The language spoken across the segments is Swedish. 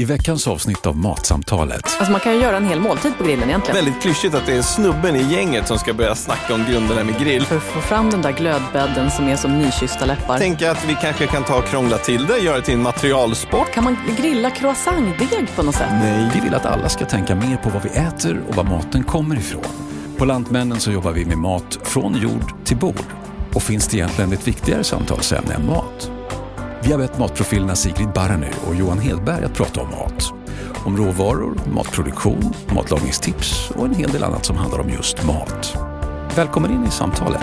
I veckans avsnitt av Matsamtalet. Alltså man kan ju göra en hel måltid på grillen egentligen. Väldigt klyschigt att det är snubben i gänget som ska börja snacka om grunderna med grill. För att få fram den där glödbädden som är som nykyssta läppar. Tänker att vi kanske kan ta och krångla till det, göra det till en materialsport. Kan man grilla croissantdeg på något sätt? Nej. Vi vill att alla ska tänka mer på vad vi äter och var maten kommer ifrån. På Lantmännen så jobbar vi med mat från jord till bord. Och finns det egentligen ett viktigare samtalsämne än mat? Vi har bett matprofilerna Sigrid Barany och Johan Hedberg att prata om mat. Om råvaror, matproduktion, matlagningstips och en hel del annat som handlar om just mat. Välkommen in i samtalet.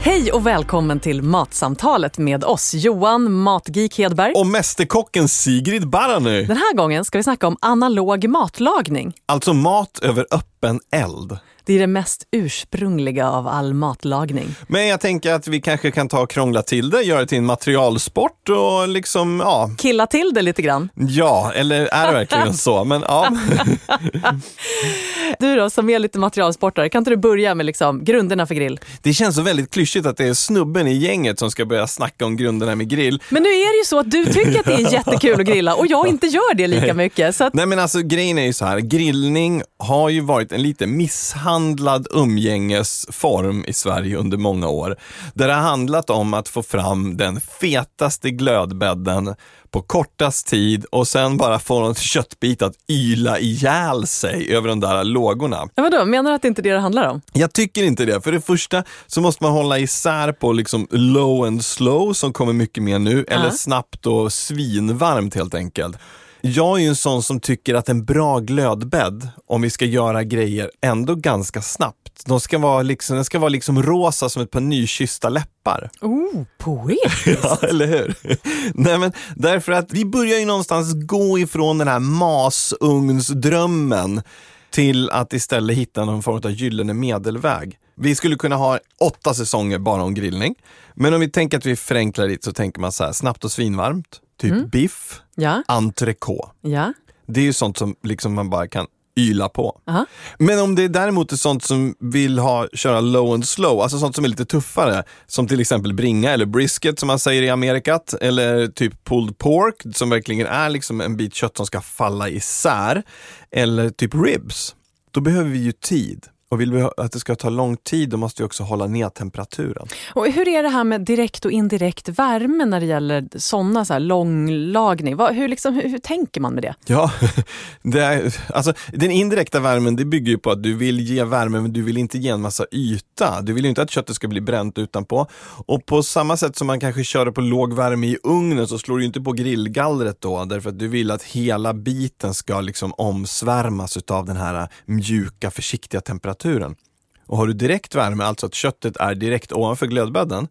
Hej och välkommen till Matsamtalet med oss, Johan Matgeek Hedberg. Och mästerkocken Sigrid Barany. Den här gången ska vi snacka om analog matlagning. Alltså mat över öppen eld. Det är det mest ursprungliga av all matlagning. Men jag tänker att vi kanske kan ta och krångla till det, göra det till en materialsport och liksom, ja. Killa till det lite grann. Ja, eller är det verkligen så? Men ja. Du då, som är lite materialsportare, kan inte du börja med liksom grunderna för grill? Det känns så väldigt klyschigt att det är snubben i gänget som ska börja snacka om grunderna med grill. Men nu är det ju så att du tycker att det är jättekul att grilla och jag inte gör det lika mycket. Att, Nej men alltså grejen är ju så här, grillning har ju varit en lite misshandlad umgängesform i Sverige under många år. Där det har handlat om att få fram den fetaste glödbädden på kortast tid och sen bara få någon köttbit att yla ihjäl sig över de där lågorna. ja, vadå, menar du att det inte är det det handlar om? Jag tycker inte det. För det första så måste man hålla isär på liksom low and slow som kommer mycket mer nu, eller snabbt och svinvarmt helt enkelt. Jag är ju en sån som tycker att en bra glödbädd, om vi ska göra grejer ändå ganska snabbt, de ska vara liksom, den ska vara liksom rosa som ett par nykyssta läppar. Oh, poetiskt! Ja, eller hur? Nej, men därför att vi börjar ju någonstans gå ifrån den här masugnsdrömmen till att istället hitta någon form av gyllene medelväg. Vi skulle kunna ha åtta säsonger bara om grillning. Men om vi tänker att vi förenklar lite så tänker man så här, snabbt och svinvarmt. Typ biff, Ja, entrecote. ja. Det är ju sånt som liksom man bara kan yla på. Aha. Men om det däremot är sånt som vill ha, köra low and slow, alltså sånt som är lite tuffare, som till exempel bringa eller brisket som man säger i Amerikat, eller typ pulled pork som verkligen är liksom en bit kött som ska falla isär, eller typ ribs, då behöver vi ju tid. Och vill vi att det ska ta lång tid, då måste vi också hålla ner temperaturen. Och hur är det här med direkt och indirekt värme när det gäller sådana så här långlagning? Vad, hur, liksom, hur, hur tänker man med det? Ja, det är, alltså, den indirekta värmen det bygger ju på att du vill ge värme men du vill inte ge en massa yta. Du vill inte att köttet ska bli bränt utanpå. Och på samma sätt som man kanske kör det på låg värme i ugnen så slår du inte på grillgallret då därför att du vill att hela biten ska liksom omsvärmas utav den här mjuka försiktiga temperaturen. Och har du direkt värme, alltså att köttet är direkt ovanför glödbädden,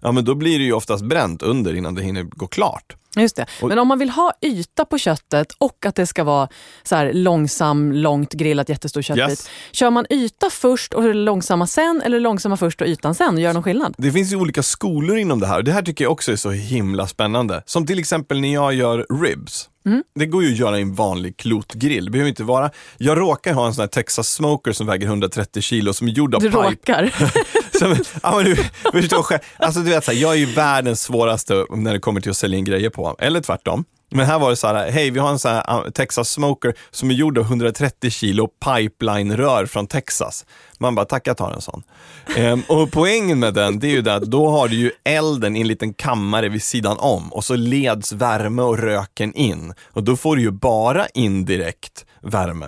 ja men då blir det ju oftast bränt under innan det hinner gå klart. Just det. Men om man vill ha yta på köttet och att det ska vara så här långsam, långt grillat, jättestor köttbit. Yes. Kör man yta först och långsamma sen eller långsamma först och ytan sen? Gör någon skillnad? Det finns ju olika skolor inom det här. Det här tycker jag också är så himla spännande. Som till exempel när jag gör ribs. Det går ju att göra i en vanlig klotgrill. Det behöver inte vara... Jag råkar ha en sån här Texas smoker som väger 130 kilo som är gjord av Du pipe. råkar. Som, ja, men du förstår själv. Alltså, du vet, så här, jag är ju världens svåraste när det kommer till att sälja in grejer på. Eller tvärtom. Men här var det så här, hej vi har en så här ah, Texas Smoker som är gjord av 130 kilo pipeline-rör från Texas. Man bara, tack jag tar en sån. Ehm, och poängen med den, det är ju det att då har du ju elden i en liten kammare vid sidan om och så leds värme och röken in. Och då får du ju bara indirekt värme.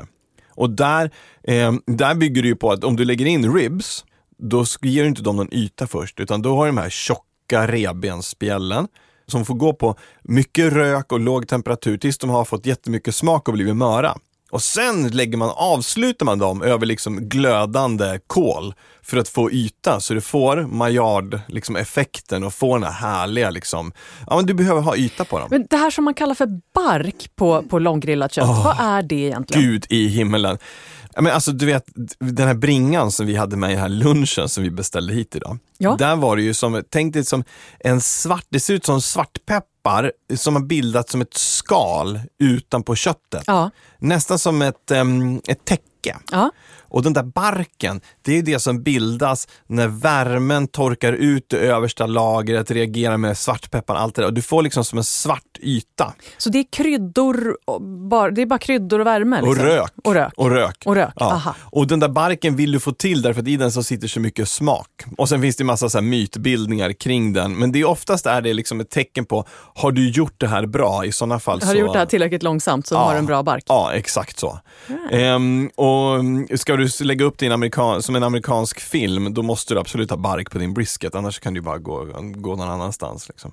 Och där, eh, där bygger det ju på att om du lägger in ribs, då ger du inte dem någon yta först, utan då har de här tjocka revbensspjällen som får gå på mycket rök och låg temperatur tills de har fått jättemycket smak och blivit möra. Och sen lägger man, avslutar man dem över liksom glödande kol för att få yta så du får maillard liksom effekten och får den här härliga liksom, ja men du behöver ha yta på dem. Men det här som man kallar för bark på, på långgrillat kött, vad är det egentligen? Gud i himmelen. Ja, Men alltså, du vet, den här bringan som vi hade med i den här lunchen som vi beställde hit idag. Ja. Där var det ju som, tänk dig som en svart, det ser ut som svartpeppar som har bildat som ett skal utanpå köttet. Ja. Nästan som ett, em, ett täcke. Ja. Och den där barken, det är det som bildas när värmen torkar ut det översta lagret, reagerar med svartpeppar, allt det där. Och du får liksom som en svart yta. Så det är kryddor, och bara, det är bara kryddor och värme? Och Liksom. rök. Och rök. Och rök. Och rök, Ja. aha. Och den där barken vill du få till därför att i den så sitter så mycket smak. Och sen finns det massa så mytbildningar kring den. Men det är oftast är det liksom ett tecken på, har du gjort det här bra? I sådana fall Har så... du gjort det här tillräckligt långsamt så har du en bra bark? Ja, exakt så. Ehm, och mm, ska du lägga upp det i en amerikan, som en amerikansk film, då måste du absolut ha bark på din brisket, annars kan du bara gå, gå någon annanstans. Liksom.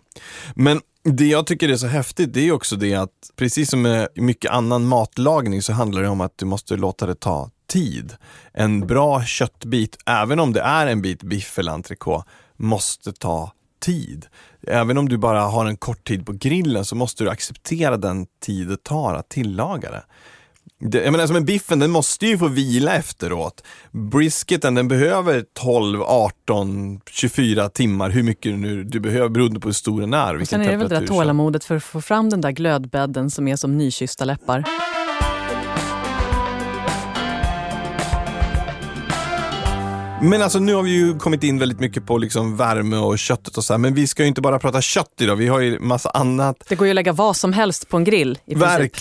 Men det jag tycker är så häftigt, det är också det att precis som med mycket annan matlagning så handlar det om att du måste låta det ta tid. En bra köttbit, även om det är en bit biff eller entrecote, måste ta tid. Även om du bara har en kort tid på grillen så måste du acceptera den tid det tar att tillaga det. Det, jag menar som en biffen, den måste ju få vila efteråt. Brisketen, den behöver 12, 18, 24 timmar, hur mycket nu du behöver beroende på hur stor den är. Och sen är det väl det där tålamodet för att få fram den där glödbädden som är som nykyssta läppar. Men alltså nu har vi ju kommit in väldigt mycket på liksom värme och köttet och så här, men vi ska ju inte bara prata kött idag, vi har ju massa annat. Det går ju att lägga vad som helst på en grill. I princip.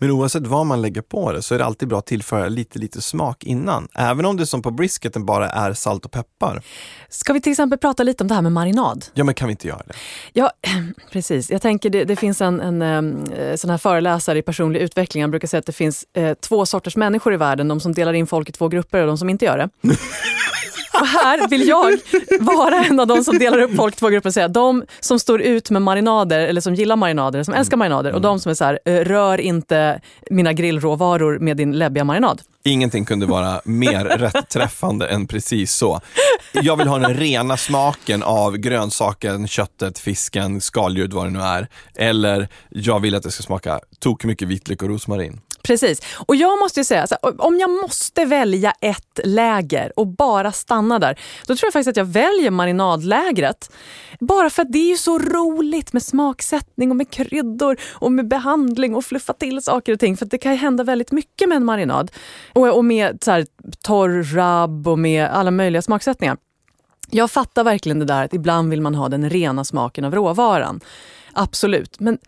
Men oavsett vad man lägger på det så är det alltid bra att tillföra lite, lite smak innan. Även om det som på brisketen bara är salt och peppar. Ska vi till exempel prata lite om det här med marinad? Ja, men kan vi inte göra det? Ja, precis. Jag tänker det, det finns en, en eh, sån här föreläsare i personlig utveckling. Han brukar säga att det finns eh, två sorters människor i världen. De som delar in folk i två grupper och de som inte gör det. Och här vill jag vara en av de som delar upp folk i två grupper och säga de som står ut med marinader eller som gillar marinader, som älskar marinader och de som är så här, eh, rör inte mina grillråvaror med din läbbiga marinad. Ingenting kunde vara mer rätt träffande än precis så. Jag vill ha den rena smaken av grönsaken, köttet, fisken, skaldjuret, vad det nu är. Eller jag vill att det ska smaka tok mycket vitlök och rosmarin. Precis. Och jag måste ju säga, alltså, om jag måste välja ett läger och bara stanna där, då tror jag faktiskt att jag väljer marinadlägret. Bara för att det är ju så roligt med smaksättning och med kryddor och med behandling och fluffa till saker och ting. För att det kan ju hända väldigt mycket med en marinad. Och, och med så här, torr rub och med alla möjliga smaksättningar. Jag fattar verkligen det där att ibland vill man ha den rena smaken av råvaran. Absolut. Men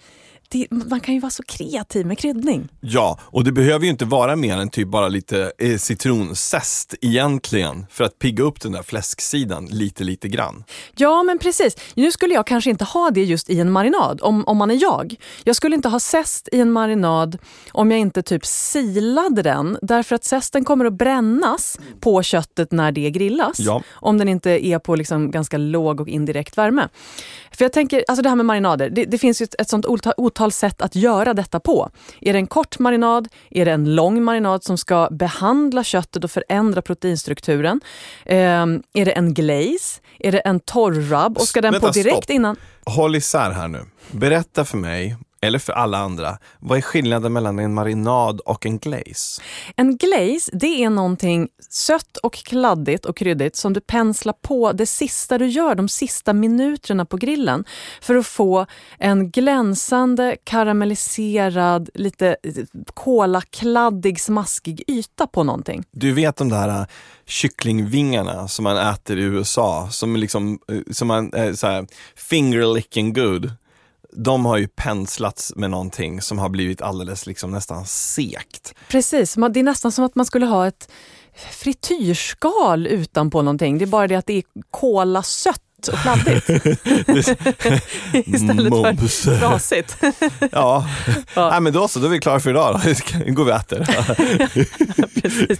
det, man kan ju vara så kreativ med kryddning. Ja, och det behöver ju inte vara mer än typ bara lite eh, citronzest egentligen för att pigga upp den där fläsksidan lite, lite grann. Ja, men precis. Nu skulle jag kanske inte ha det just i en marinad, om, om man är jag. Jag skulle inte ha zest i en marinad om jag inte typ silade den, därför att zesten kommer att brännas på köttet när det grillas. Ja. Om den inte är på liksom ganska låg och indirekt värme. För jag tänker, alltså det här med marinader, det, det finns ju ett, ett sånt otal, otal sätt att göra detta på. Är det en kort marinad? Är det en lång marinad som ska behandla köttet och förändra proteinstrukturen? Ehm, är det en glaze? Är det en torr rub? Och ska den Vänta, på direkt stopp. innan? Håll isär här nu. Berätta för mig, eller för alla andra, vad är skillnaden mellan en marinad och en glaze? En glaze, det är någonting sött och kladdigt och kryddigt som du penslar på det sista du gör, de sista minuterna på grillen för att få en glänsande, karamelliserad, lite kolakladdig, smaskig yta på någonting. Du vet de där äh, kycklingvingarna som man äter i USA, som liksom, äh, som man, så här, finger licking good. De har ju penslats med någonting som har blivit alldeles liksom nästan sekt. Precis, det är nästan som att man skulle ha ett frityrskal utanpå någonting. Det är bara det att det är kolasött och kladdigt istället för Mums. frasigt. Ja, Ja. Nej, men då så, då är vi klara för idag. Då Nu går vi och äter. Precis.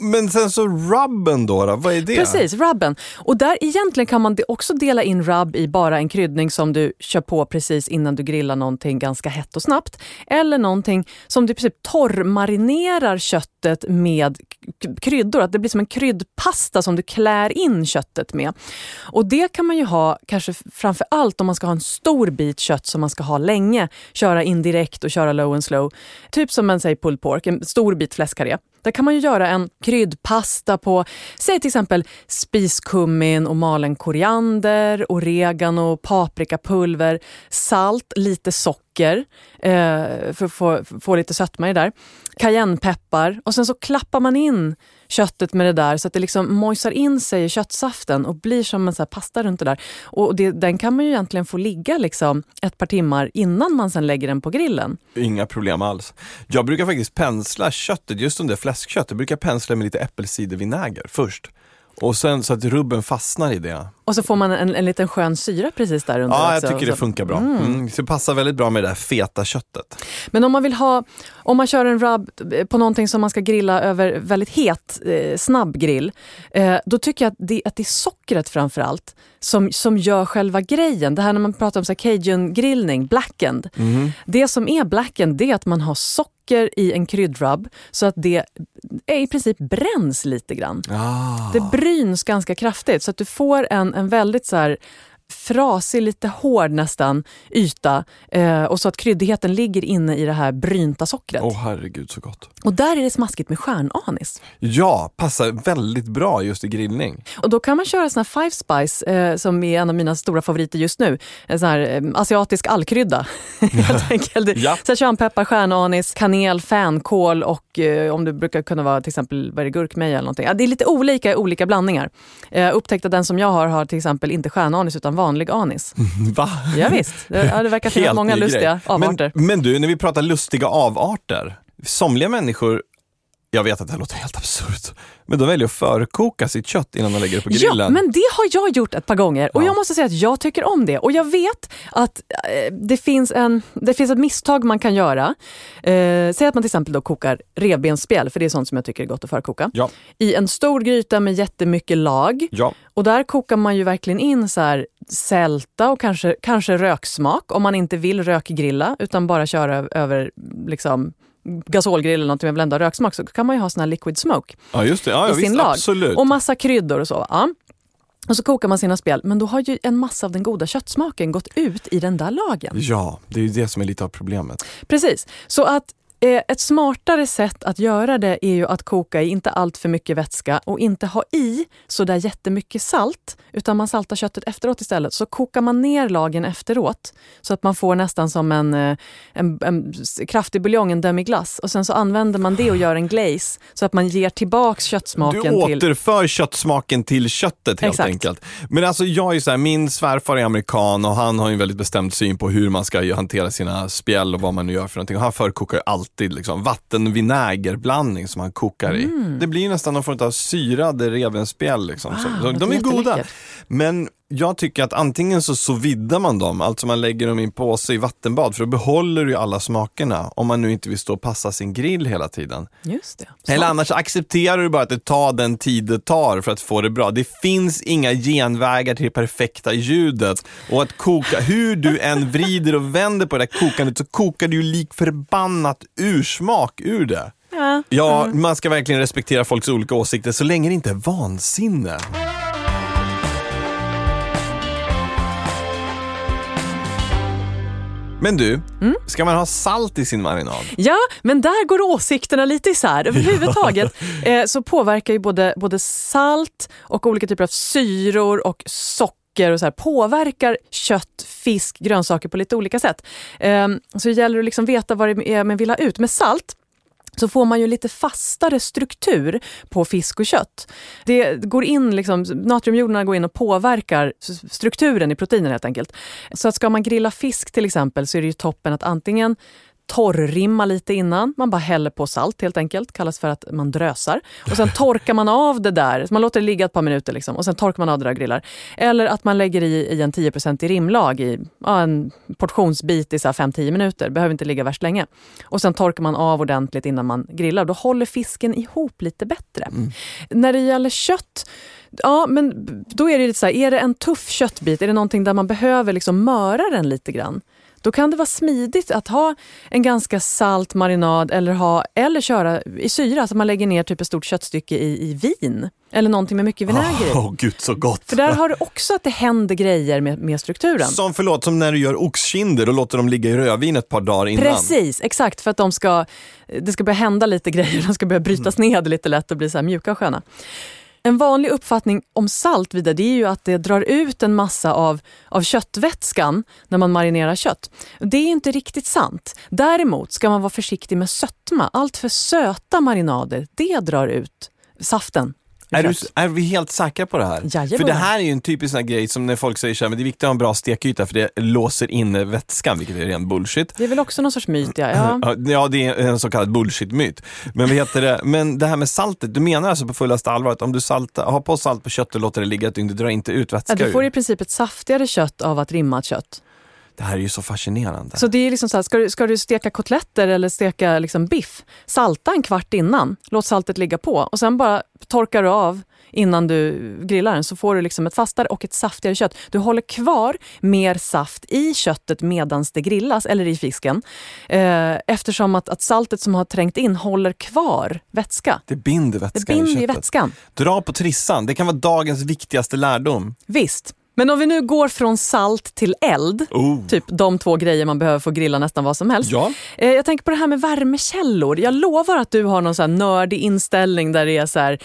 Men sen så rubben då, då, vad är det? Precis, rubben. Och där egentligen kan man också dela in rub i bara en kryddning som du kör på precis innan du grillar någonting ganska hett och snabbt. Eller någonting som du i princip torrmarinerar köttet med kryddor. Att det blir som en kryddpasta som du klär in köttet med. Och det kan man ju ha kanske framför allt om man ska ha en stor bit kött som man ska ha länge. Köra indirekt och köra low and slow. Typ som man säger pulled pork, en stor bit fläskkarré. Där kan man ju göra en kryddpasta på, säg till exempel spiskummin och malen koriander, oregano, paprikapulver, salt, lite socker eh, för att få, få lite sötma i det där. Cayennepeppar och sen så klappar man in köttet med det där så att det liksom mojsar in sig i köttsaften och blir som en så pasta runt det där. Och det, den kan man ju egentligen få ligga liksom ett par timmar innan man sen lägger den på grillen. Inga problem alls. Jag brukar faktiskt pensla köttet, just om det är fläskkött, jag brukar pensla med lite äppelcidervinäger först. Och sen så att rubben fastnar i det. Och så får man en, en liten skön syra precis där under Ja, också. jag tycker det funkar bra. Mm. Så det passar väldigt bra med det där feta köttet. Men om man vill ha, om man kör en rub på någonting som man ska grilla över väldigt het, eh, snabb grill, eh, då tycker jag att det, att det är sockret framför allt som, som gör själva grejen. Det här när man pratar om cajun-grillning, blackened. Det som är blackened det är att man har socker i en kryddrub så att det är i princip bränns lite grann. Ah. Det bryns ganska kraftigt så att du får en, en väldigt så här frasig, lite hård nästan yta eh, och så att kryddigheten ligger inne i det här brynta sockret. Åh herregud så gott. Och där är det smaskigt med stjärnanis. Ja, passar väldigt bra just i grillning. Och då kan man köra sån här five spice eh, som är en av mina stora favoriter just nu. En sån här eh, asiatisk allkrydda. Helt enkelt. Ja. Så här Kärnpeppar, stjärnanis, kanel, fänkål och eh, om det brukar kunna vara till exempel vad är det, gurkmeja eller någonting. Ja, det är lite olika i olika blandningar. Eh, Jag upptäckte att den som jag har har till exempel inte stjärnanis utan vanlig anis. Va? Ja, visst. det, ja, det verkar finnas många lustiga avarter. Men, men du, när vi pratar lustiga avarter. Somliga människor, jag vet att det här låter helt absurt, men de väljer att förkoka sitt kött innan de lägger det på grillen. Ja, men det har jag gjort ett par gånger och Ja. jag måste säga att jag tycker om det. Och jag vet att eh, det, finns en, det finns ett misstag man kan göra. Eh, säg att man till exempel då kokar revbensspjäll, för det är sånt som jag tycker är gott att förkoka. Ja. I en stor gryta med jättemycket lag. Ja. Och där kokar man ju verkligen in så här sälta och kanske, kanske röksmak om man inte vill rökgrilla utan bara köra över liksom, gasolgrill eller någonting med bländad röksmak så kan man ju ha sån här liquid smoke ja, just det. Ja, ja, i sin visst, lag. absolut. Och massa kryddor och så. Ja. Och så kokar man sina spjäll, men då har ju en massa av den goda köttsmaken gått ut i den där lagen. Ja, det är ju det som är lite av problemet. Precis. Så att ett smartare sätt att göra det är ju att koka i inte allt för mycket vätska och inte ha i så där jättemycket salt, utan man saltar köttet efteråt istället. Så kokar man ner lagen efteråt så att man får nästan som en, eh, en, en kraftig buljong, en demi-glace. Och sen så använder man det och gör en glaze så att man ger tillbaks Du köttsmaken till... återför köttsmaken till köttet helt Exakt. enkelt. Men alltså jag är så här, min svärfar är amerikan och han har en väldigt bestämd syn på hur man ska hantera sina spjäll och vad man nu gör för någonting. Och han förkokar ju alltid liksom vatten-vinägerblandning som han kokar i. Mm. Det blir nästan någon form av syrade revbensspjäll. Liksom. Wow, så låter de är goda. Men jag tycker att antingen så viddar man dem, alltså man lägger dem i en påse i vattenbad, för då behåller du ju alla smakerna. Om man nu inte vill stå och passa sin grill hela tiden. Just det. Eller Smart. annars accepterar du bara att det tar den tid det tar för att få det bra. Det finns inga genvägar till det perfekta ljudet. Och att koka, hur du än vrider och vänder på det där kokandet så kokar du ju lik förbannat ursmak ur det. Ja. Ja, man ska verkligen respektera folks olika åsikter så länge det inte är vansinne. Men du, ska man ha salt i sin marinad? Ja, men där går åsikterna lite isär. Överhuvudtaget eh, så påverkar ju både, både salt och olika typer av syror och socker och så här, påverkar kött, fisk, grönsaker på lite olika sätt. Eh, så det gäller att liksom veta vad det är man vill ha ut. Med salt så får man ju lite fastare struktur på fisk och kött. Det går in, liksom, natriumjonerna går in och påverkar strukturen i proteiner helt enkelt. Så att ska man grilla fisk till exempel så är det ju toppen att antingen torrrimma lite innan, man bara häller på salt helt enkelt, kallas för att man drösar. Och sen torkar man av det där, man låter det ligga ett par minuter liksom, och sen torkar man av det där och grillar. Eller att man lägger i, i en 10 i rimlag i ja, en portionsbit i så här 5-10 minuter, behöver inte ligga värst länge. Och sen torkar man av ordentligt innan man grillar, då håller fisken ihop lite bättre. När det gäller kött, Ja, men då är det lite så här, är det en tuff köttbit, är det någonting där man behöver liksom möra den lite grann? Då kan det vara smidigt att ha en ganska salt marinad eller, ha, eller köra i syra, så man lägger ner typ ett stort köttstycke i, i vin. Eller någonting med mycket vinäger i. Åh gud så gott! För där har du också att det händer grejer med, med strukturen. Som förlåt, som när du gör oxkinder och låter dem ligga i rödvin ett par dagar innan. Precis, exakt. För att de ska, det ska börja hända lite grejer, de ska börja brytas Mm. ned lite lätt och bli så här mjuka och sköna. En vanlig uppfattning om salt vidare, det är ju att det drar ut en massa av, av köttvätskan när man marinerar kött. Det är inte riktigt sant. Däremot ska man vara försiktig med sötma. Allt för söta marinader, det drar ut saften. Är, du, är vi helt säkra på det här? Jajamän. För det här är ju en typisk sån grej som när folk säger så här, men det är viktigt att ha en bra stekyta för det låser inne vätskan, vilket är ren bullshit. Det är väl också någon sorts myt, ja. ja. Ja, det är en så kallad bullshit-myt. Men, vad heter det? men det här med saltet, du menar alltså på fullaste allvar att om du salta, har på salt på kött och låter det ligga ett dygn, det drar inte ut vätska Ja, du får i princip ett saftigare kött av att rimma ett kött. Det här är ju så fascinerande. Så det är liksom så här, ska, du, ska du steka kotletter eller steka liksom biff, salta en kvart innan. Låt saltet ligga på och sen bara torkar du av innan du grillar den så får du liksom ett fastare och ett saftigare kött. Du håller kvar mer saft i köttet medan det grillas, eller i fisken. Eh, eftersom att, att saltet som har trängt in håller kvar vätska. det binder Det vätskan i binder i köttet. vätskan. Dra på trissan, det kan vara dagens viktigaste lärdom. Visst. Men om vi nu går från salt till eld, Oh. typ de två grejer man behöver för att grilla nästan vad som helst. Ja. Eh, Jag tänker på det här med värmekällor. Jag lovar att du har någon så här nördig inställning där det är så här,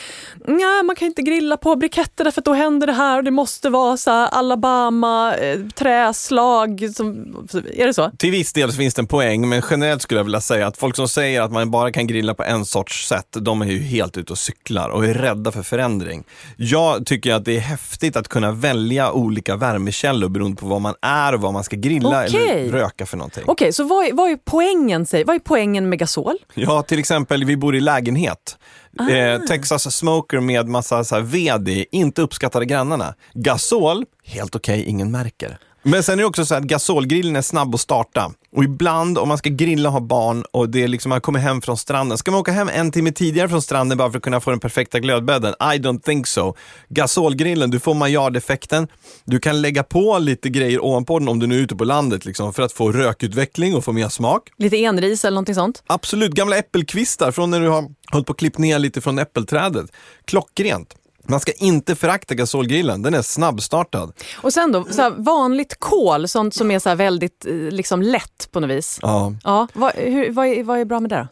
"Nja, man kan inte grilla på briketter för att då händer det här och det måste vara så här Alabama, eh, träslag. Som, är det så? Till viss del finns det en poäng, men generellt skulle jag vilja säga att folk som säger att man bara kan grilla på en sorts sätt, de är ju helt ute och cyklar och är rädda för förändring. Jag tycker att det är häftigt att kunna välja olika värmekällor beroende på vad man är och vad man ska grilla Okej. eller röka för någonting. Okej, så vad är, vad är poängen? säg- Vad är poängen med gasol? Ja, till exempel, vi bor i lägenhet. Ah. Eh, Texas Smoker med massa så ved i, inte uppskattade grannarna. Gasol, helt okej, ingen märker. Men sen är det också så att gasolgrillen är snabb att starta. Och ibland om man ska grilla och ha barn och det är liksom, man kommer hem från stranden. Ska man åka hem en timme tidigare från stranden bara för att kunna få den perfekta glödbädden? I don't think so. Gasolgrillen, du får maillardeffekten. Du kan lägga på lite grejer ovanpå den om du nu är ute på landet liksom, för att få rökutveckling och få mer smak. Lite enris eller någonting sånt? Absolut, gamla äppelkvistar från när du har hållit på att klippt ner lite från äppelträdet. Klockrent. Man ska inte förakta gasolgrillen, den är snabbstartad. Och sen då, så vanligt kol, sånt som är så väldigt eh, liksom lätt på något vis. Ja, Ja, vad, hur, vad, är, vad är bra med det då?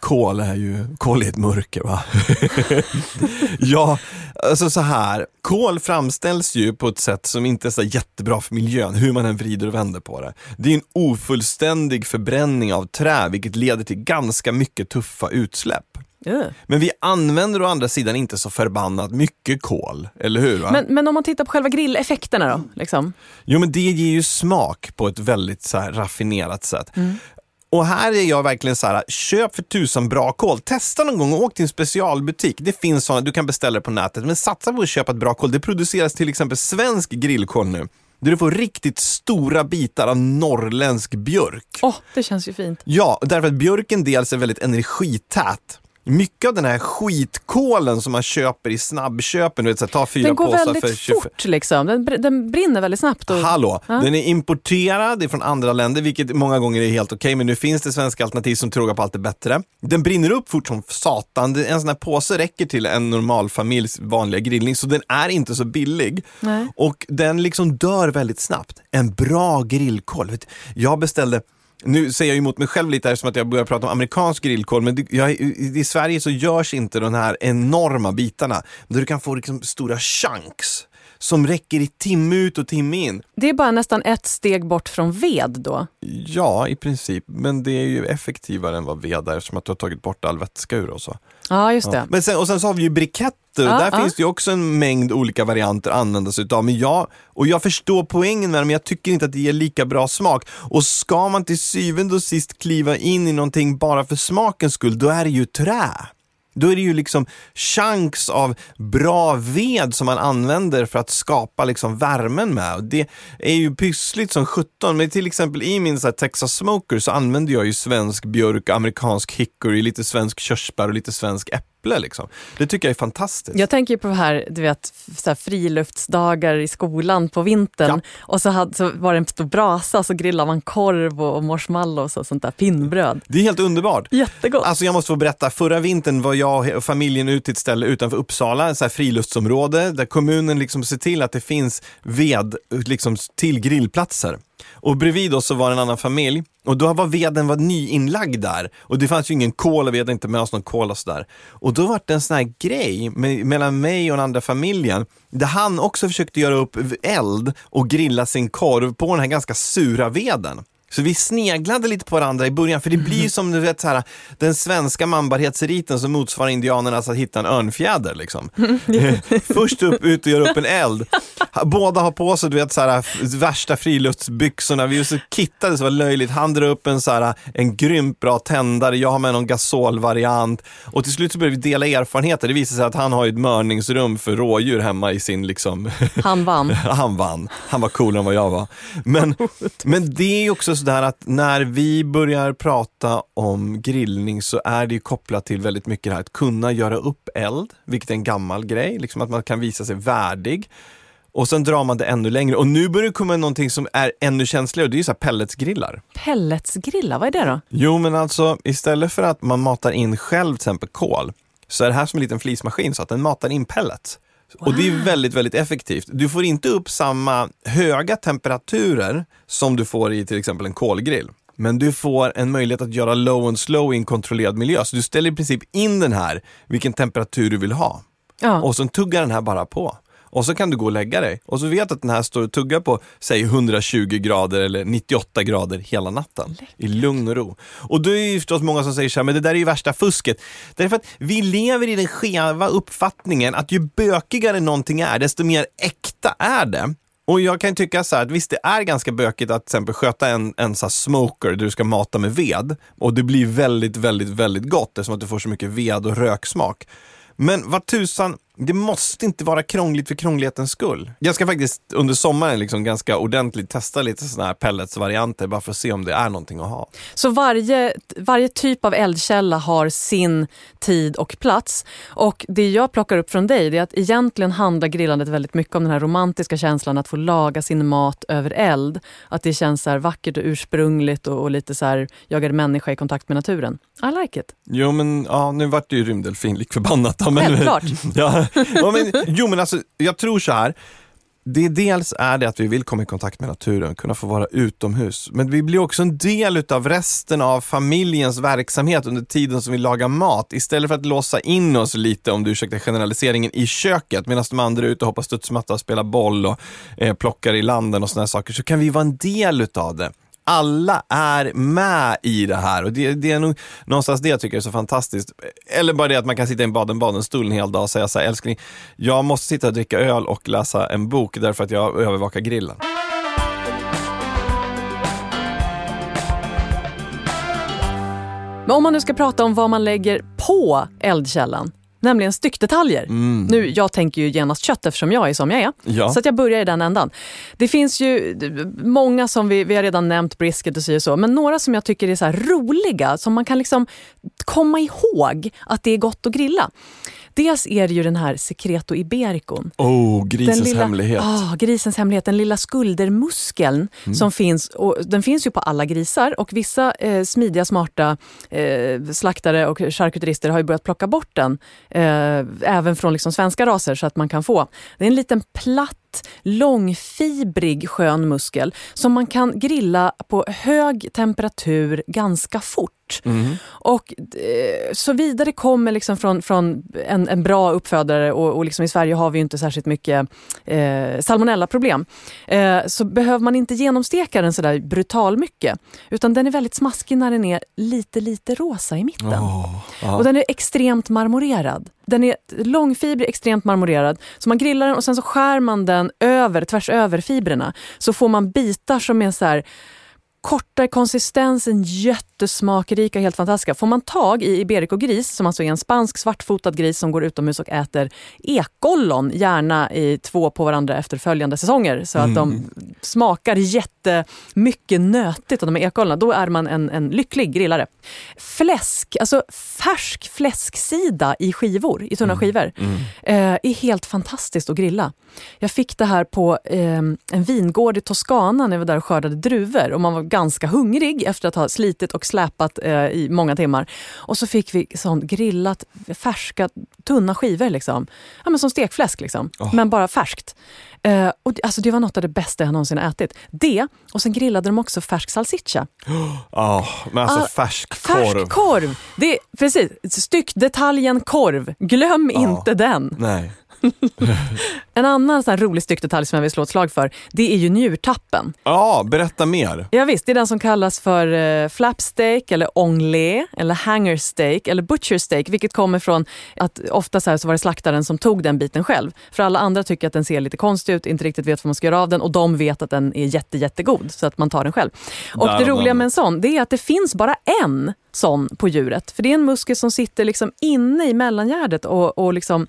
kol är ju, kol är ett mörker va? ja, alltså så här. Kol framställs ju på ett sätt som inte är så jättebra för miljön, hur man än vrider och vänder på det. Det är en ofullständig förbränning av trä, vilket leder till ganska mycket tuffa utsläpp. Uh. Men vi använder å andra sidan inte så förbannat mycket kol, eller hur? Va? Men, men om man tittar på själva grilleffekterna då? Liksom. Jo men det ger ju smak på ett väldigt så här, raffinerat sätt. Och här är jag verkligen så här, köp för tusan bra kol. Testa någon gång och åk till en specialbutik. Det finns sådana, du kan beställa det på nätet. Men satsa på att köpa ett bra kol. Det produceras till exempel svensk grillkol nu. Där du får riktigt stora bitar av norrländsk björk. Åh, det känns ju fint. Ja, därför att björken dels är väldigt energität. Mycket av den här skitkolen som man köper i snabbköpen, du vet, så här, ta fyra Den går påsar för väldigt 25 fort liksom. Den, br- den brinner väldigt snabbt. Och, Hallå, Ja. den är importerad ifrån andra länder, vilket många gånger är helt okej, men nu finns det svenska alternativ som tror på allt är bättre. Den brinner upp fort som satan. En sån här påse räcker till en normal familjs vanliga grillning, så den är inte så billig. Nej. Och den liksom dör väldigt snabbt. En bra du, jag beställde nu säger jag emot mig själv lite här som att jag börjar prata om amerikansk grillkol, men det, jag, i, i Sverige så görs inte de här enorma bitarna, där du kan få liksom stora chunks som räcker i timme ut och timme in. Det är bara nästan ett steg bort från ved då. Ja, i princip. Men det är ju effektivare än vad ved är eftersom att du har tagit bort all vätska ur och så. Ja, just det. Ja. Men sen, och sen så har vi ju briketter och Ja, där ja. finns det ju också en mängd olika varianter att använda sig utav. Men jag, och jag förstår poängen med det, men jag tycker inte att det ger lika bra smak. Och ska man till syvende och sist kliva in i någonting bara för smakens skull, då är det ju trä. Då är det ju liksom chunks av bra ved som man använder för att skapa liksom värmen med. Och det är ju pyssligt som 17. Men till exempel i min så här Texas Smoker så använder jag ju svensk björk, amerikansk hickory, lite svensk körsbär och lite svensk äpple äpple. Liksom. Det tycker jag är fantastiskt. Jag tänker på här, du vet, så här friluftsdagar i skolan på vintern. Ja. Och så, hade, så var det en stor brasa och så grillade man korv och, och marshmallows och sånt där pinnbröd. Det är helt underbart. Jättegott. Alltså jag måste få berätta, förra vintern var jag och familjen ute till ett ställe utanför Uppsala, ett så här friluftsområde där kommunen liksom ser till att det finns ved liksom, till grillplatser. Och bredvid oss så var en annan familj och då var veden var nyinlagd där och det fanns ju ingen kol och vi hade inte med oss någon kol och sådär. Och då var det en sån här grej med, mellan mig och den andra familjen där han också försökte göra upp eld och grilla sin korv på den här ganska sura veden. Så vi sneglade lite på varandra i början, för det blir ju som du vet, så här, den svenska manbarhetsriten som motsvarar indianernas att hitta en örnfjäder. Liksom. Först upp, ut och göra upp en eld. Båda har på sig du vet, så här, värsta friluftsbyxorna, vi är så kittade så var löjligt. Han drar upp en, så här, en grymt bra tändare, jag har med någon gasolvariant. Och till slut så började vi dela erfarenheter. Det visade sig att han har ett mörningsrum för rådjur hemma i sin liksom... Han vann. han vann. Han var coolare än vad jag var. Men, men det är också sådär att när vi börjar prata om grillning så är det ju kopplat till väldigt mycket det här att kunna göra upp eld, vilket är en gammal grej, liksom att man kan visa sig värdig. Och sen drar man det ännu längre. Och nu börjar det komma någonting som är ännu känsligare och det är ju så pelletsgrillar. Pelletsgrillar, vad är det då? Jo, men alltså istället för att man matar in själv till exempel kol, så är det här som en liten flismaskin så att den matar in pellets. Och det är väldigt, väldigt effektivt. Du får inte upp samma höga temperaturer som du får i till exempel en kolgrill. Men du får en möjlighet att göra low and slow i en kontrollerad miljö. Så du ställer i princip in den här, vilken temperatur du vill ha. Ja. Och så tuggar den här bara på. Och så kan du gå och lägga dig. Och så vet att den här står och tuggar på, säg 120 grader eller 98 grader hela natten. I lugn och ro. Och då är det ju förstås många som säger så här, men det där är ju värsta fusket. Därför att vi lever i den skeva uppfattningen att ju bökigare någonting är, desto mer äkta är det. Och jag kan tycka så här att visst det är ganska bökigt att till exempel sköta en, en så smoker där du ska mata med ved och det blir väldigt, väldigt, väldigt gott eftersom att du får så mycket ved och röksmak. Men vad tusan, det måste inte vara krångligt för krånglighetens skull. Jag ska faktiskt under sommaren liksom ganska ordentligt testa lite sådana här pelletsvarianter bara för att se om det är någonting att ha. Så varje, varje typ av eldkälla har sin tid och plats. Och det jag plockar upp från dig är att egentligen handlar grillandet väldigt mycket om den här romantiska känslan att få laga sin mat över eld. Att det känns så här vackert och ursprungligt och, och lite så här, jag är människa i kontakt med naturen. I like it. Jo men, ja, nu vart det ju rymddelfin lik förbannat. då, Men, Självklart. ja, ja, men, jo men alltså, jag tror så här. Det dels är det att vi vill komma i kontakt med naturen, kunna få vara utomhus. Men vi blir också en del av resten av familjens verksamhet under tiden som vi lagar mat. Istället för att låsa in oss lite, om du ursäktar generaliseringen, i köket medan de andra är ute och hoppar studsmatta och spelar boll och eh, plockar i landen och sådana saker, så kan vi vara en del utav det alla är med i det här och det, det, är nog någonstans det jag tycker är så fantastiskt. Eller bara det att man kan sitta i en Baden-Baden-stol en hel dag och säga så här, älskling, jag måste sitta och dricka öl och läsa en bok därför att jag övervakar grillen. Men om man nu ska prata om vad man lägger på eldkällan, nämligen styckdetaljer. Nu, jag tänker ju genast kött eftersom jag är som jag är. Ja. Så att jag börjar i den ändan. Det finns ju många som vi, vi har redan nämnt, brisket och så och så, men några som jag tycker är så roliga, som man kan liksom komma ihåg att det är gott att grilla. Dels är det ju den här secreto ibericon. Oh, grisens lilla, hemlighet. Ah, grisens hemlighet. Den lilla skuldermuskeln som finns. Och den finns ju på alla grisar och vissa eh, smidiga, smarta eh, slaktare och charkuterister har ju börjat plocka bort den. Eh, även från liksom svenska raser så att man kan få. Det är en liten platt, långfibrig skön muskel som man kan grilla på hög temperatur ganska fort. Och eh, så vidare kommer liksom från, från en, en bra uppfödare och, och liksom i Sverige har vi inte särskilt mycket eh, salmonellaproblem. Eh, så behöver man inte genomsteka den sådär brutal mycket. Utan den är väldigt smaskig när den är lite, lite rosa i mitten. Ja. Och den är extremt marmorerad. Den är långfibrig, extremt marmorerad. Så man grillar den och sen så skär man den över, tvärs över fibrerna. Så får man bitar som är så här kortare konsistens, en jättesmakrika, helt fantastiska. Får man tag i iberico-gris, som alltså är en spansk svartfotad gris som går utomhus och äter ekollon, gärna i två på varandra efterföljande säsonger, så att de smakar jättemycket nötigt av de här ekollorna, då är man en, en lycklig grillare. Fläsk, alltså färsk fläsksida i skivor, i tunna skivor, eh, är helt fantastiskt att grilla. Jag fick det här på eh, en vingård i Toscana när jag var där och skördade druvor och man var ganska hungrig efter att ha slitit och släpat eh, i många timmar. Och så fick vi sånt grillat, färska, tunna skivor liksom. Ja, men som stekfläsk liksom, men bara färskt. Eh, och det, alltså det var något av det bästa jag någonsin ätit. Det, och sen grillade de också färsk salsiccia. Ja, men alltså Ah, färsk Färsk korv. korv! Det precis, styckdetaljen korv. Glöm inte den. Nej. En annan sån rolig styckdetalj som jag vill slå ett slag för, det är ju njurtappen. Ja, berätta mer. Ja, visst, det är den som kallas för eh, flapsteak eller onglé eller hanger steak eller butcher steak, vilket kommer från att ofta så, så var det slaktaren som tog den biten själv. För alla andra tycker att den ser lite konstig ut, inte riktigt vet vad man ska göra av den och de vet att den är jätte, jättegod så att man tar den själv. Och Där det roliga med en sån, det är att det finns bara en sån på djuret. För det är en muskel som sitter liksom inne i mellangärdet och, och liksom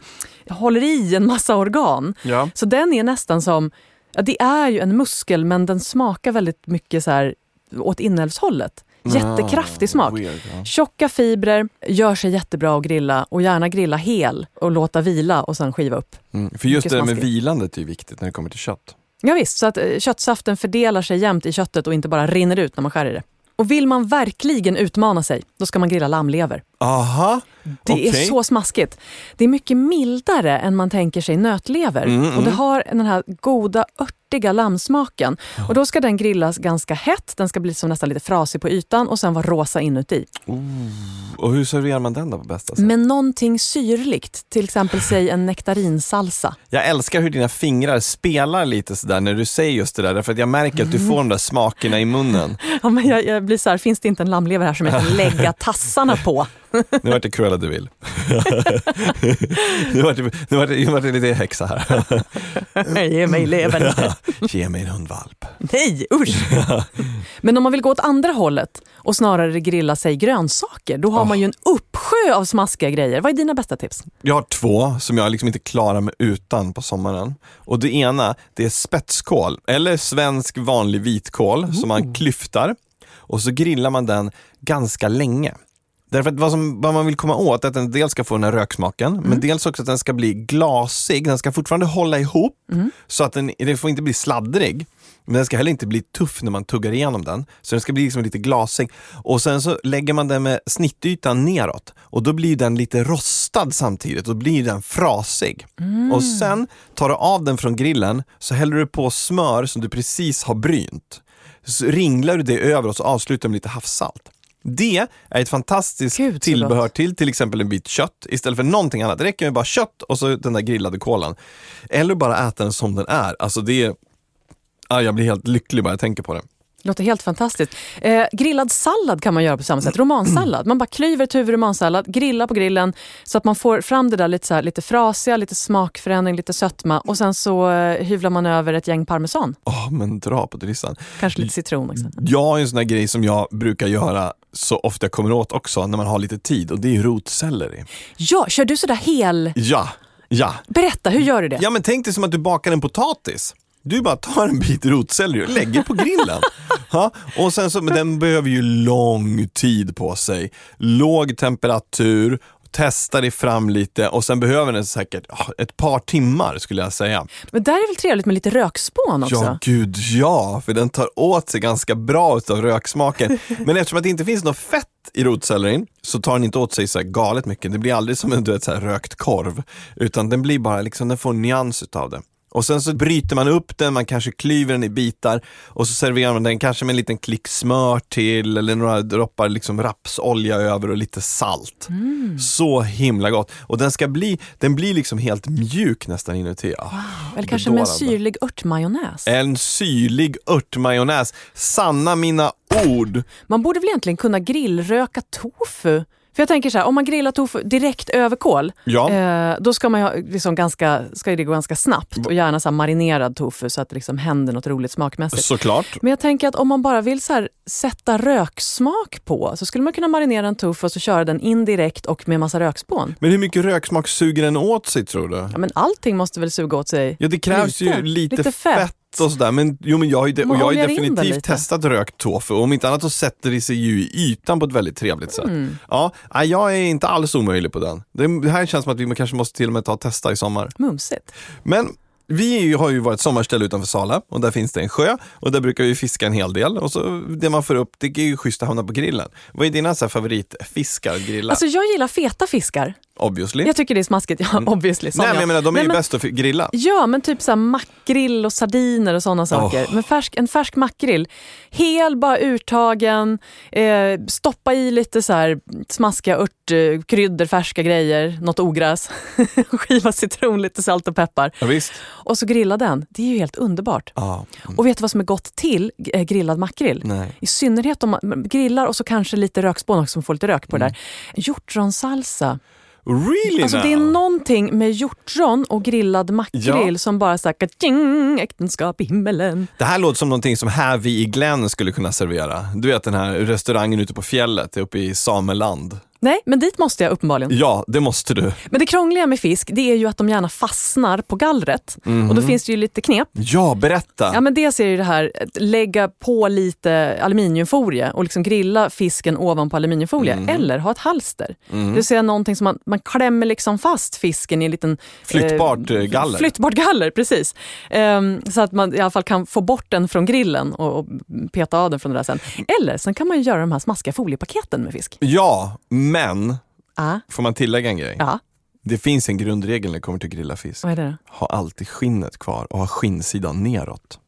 håller i en massa organ. Ja. Så den är nästan som, ja, det är ju en muskel men den smakar väldigt mycket så här åt inälvshållet. Jättekraftig smak. Weird, ja. Tjocka fibrer, gör sig jättebra att grilla och gärna grilla hel och låta vila och sen skiva upp. Mm. För just Mycket det där med vilandet är viktigt när det kommer till kött. Ja, visst, så att eh, köttsaften fördelar sig jämnt i köttet och inte bara rinner ut när man skär i det. Och vill man verkligen utmana sig, då ska man grilla lammlever. Aha, Det är okej. så smaskigt. Det är mycket mildare än man tänker sig nötlever. Mm, Och det mm. har den här goda örtiga lammsmaken. Och då ska den grillas ganska hett, den ska bli som nästan lite frasig på ytan och sen vara rosa inuti. Och hur serverar man den då på bästa sätt? Men någonting syrligt, till exempel säg en nektarinsalsa. Jag älskar hur dina fingrar spelar lite sådär när du säger just det där, därför att jag märker att du får de där smakerna i munnen. Ja, men jag, jag blir så här, finns det inte en lammlever här som jag kan lägga tassarna på? Nu vart det Cruella de Vil. nu vart det, nu vart det, nu vart det lite häxa här. Ge mig levern. Ge mig en hundvalp. Nej, usch! Men om man vill gå åt andra hållet och snarare grilla sig grönsaker, då har man ju en uppsjö av smaskiga grejer. Vad är dina bästa tips? Jag har två som jag liksom inte klarar mig utan på sommaren. Och det ena, det är spetskål, eller svensk vanlig vitkål som man klyftar och så grillar man den ganska länge. Därför att vad, som, vad man vill komma åt är att den dels ska få den här röksmaken, men dels också att den ska bli glasig. Den ska fortfarande hålla ihop, så att den, den får inte bli sladdrig. Men den ska heller inte bli tuff när man tuggar igenom den. Så den ska bli liksom lite glasig. Och sen så lägger man den med snittytan neråt. Och då blir den lite rostad samtidigt. Då blir den frasig. Och sen tar du av den från grillen, så häller du på smör som du precis har brynt. Så ringlar du det över och så avslutar med lite havssalt. Det är ett fantastiskt Gud, tillbehör gott. till till exempel en bit kött istället för någonting annat. Det räcker med bara kött och så den där grillade kålen. Eller bara äta den som den är. Alltså det är, ja, jag blir helt lycklig bara jag tänker på det. Låter helt fantastiskt. Eh, grillad sallad kan man göra på samma sätt. Romansallad. Man bara klyver ett huvud romansallad, grillar på grillen så att man får fram det där lite, så här, lite frasiga, lite smakförändring, lite sötma och sen så eh, hyvlar man över ett gäng parmesan. Åh, men dra på drissan. Kanske lite citron också. Jag har en sån här grej som jag brukar göra så ofta jag kommer åt också när man har lite tid och det är rotselleri. Ja, kör du sådär hel... Ja, ja. Berätta, hur gör du det? Ja men tänk dig som att du bakar en potatis. Du bara tar en bit rotselleri och lägger på grillen. ja, och sen så, men den behöver ju lång tid på sig. Låg temperatur, testa dig fram lite och sen behöver den säkert ja, ett par timmar skulle jag säga. Men där är väl trevligt med lite rökspån också? Ja, gud ja, för den tar åt sig ganska bra av röksmaken. Men eftersom att det inte finns något fett i rotsellerin så tar den inte åt sig så galet mycket. Det blir aldrig som en du vet, så rökt korv, utan den blir bara liksom, den får en nyans utav det. Och sen så bryter man upp den, man kanske klyver den i bitar och så serverar man den kanske med en liten klick smör till eller några droppar liksom rapsolja över och lite salt. Så himla gott. Och den ska bli, den blir liksom helt mjuk nästan inuti. Ah, Eller kanske med en syrlig örtmajonnäs? En syrlig örtmajonnäs. Sanna mina ord. Man borde väl egentligen kunna grillröka tofu? För jag tänker så här, om man grillar tofu direkt över kol, Ja. eh, då ska, man ha, liksom ganska, ska det gå ganska snabbt och gärna så marinerad tofu så att det liksom händer något roligt smakmässigt. Såklart. Men jag tänker att om man bara vill så sätta röksmak på så skulle man kunna marinera en tofu och så köra den indirekt och med massa rökspån. Men hur mycket röksmak suger den åt sig tror du? Ja, men allting måste väl suga åt sig Ja, det krävs lite, ju lite, lite fett. Och sådär. Men, jo, men jag har ju, de, Man och jag har ju oljar in den definitivt lite. testat rökt tofu. Om inte annat så sätter det sig ju i ytan på ett väldigt trevligt sätt. Ja, nej, jag är inte alls omöjlig på den. Det, det här känns som att vi kanske måste till och med ta och testa i sommar. Mumsigt. Men vi har ju varit sommarställe utanför Sala och där finns det en sjö och där brukar vi fiska en hel del och så det man får upp det är ju schysst att hamna på grillen. Vad är dina så här, favoritfiskar att grilla? Alltså jag gillar feta fiskar. Obviously. Jag tycker det är smaskigt. Ja, obviously. som Nej men jag jag. menar de är Nej, ju men- bäst att grilla. Ja, men typ så här makrill och sardiner och sådana saker. Men färsk, en färsk makrill, hel, bara urtagen, eh, stoppa i lite så här smaskiga örtkryddor, färska grejer, något ogräs, skiva citron, lite salt och peppar. Ja, visst. Och så grilla den. Det är ju helt underbart. Ja. Och vet du vad som är gott till eh, grillad makrill? Nej. I synnerhet om man grillar och så kanske lite rökspån också som får lite rök på Mm. det där. Hjortronsalsa. Really Alltså now? det är någonting med hjortron och grillad makrill Ja. som bara såhär kaching, äktenskap i himmelen. Det här låter som någonting som Hävi i Glenn skulle kunna servera. Du vet den här restaurangen ute på fjället, uppe i Sameland. Nej, men dit måste jag uppenbarligen. Ja, det måste du. Men det krångliga med fisk det är ju att de gärna fastnar på gallret. Och då finns det ju lite knep. Ja, berätta. Ja men dels är det ju det här att lägga på lite aluminiumfolie och liksom grilla fisken ovanpå aluminiumfolie. Eller ha ett halster. Det vill säga någonting som man, man klämmer liksom fast fisken i en liten... Flyttbart, eh, galler. Flyttbart galler, precis. Ehm, så att man i alla fall kan få bort den från grillen och, och peta av den från det där sen. Eller sen kan man ju göra de här smaskiga foliepaketen med fisk. Ja, men Ah, får man tillägga en grej? ja, Det finns en grundregel när det kommer till att grilla fisk. vad är det? Ha alltid skinnet kvar och ha skinnsidan neråt.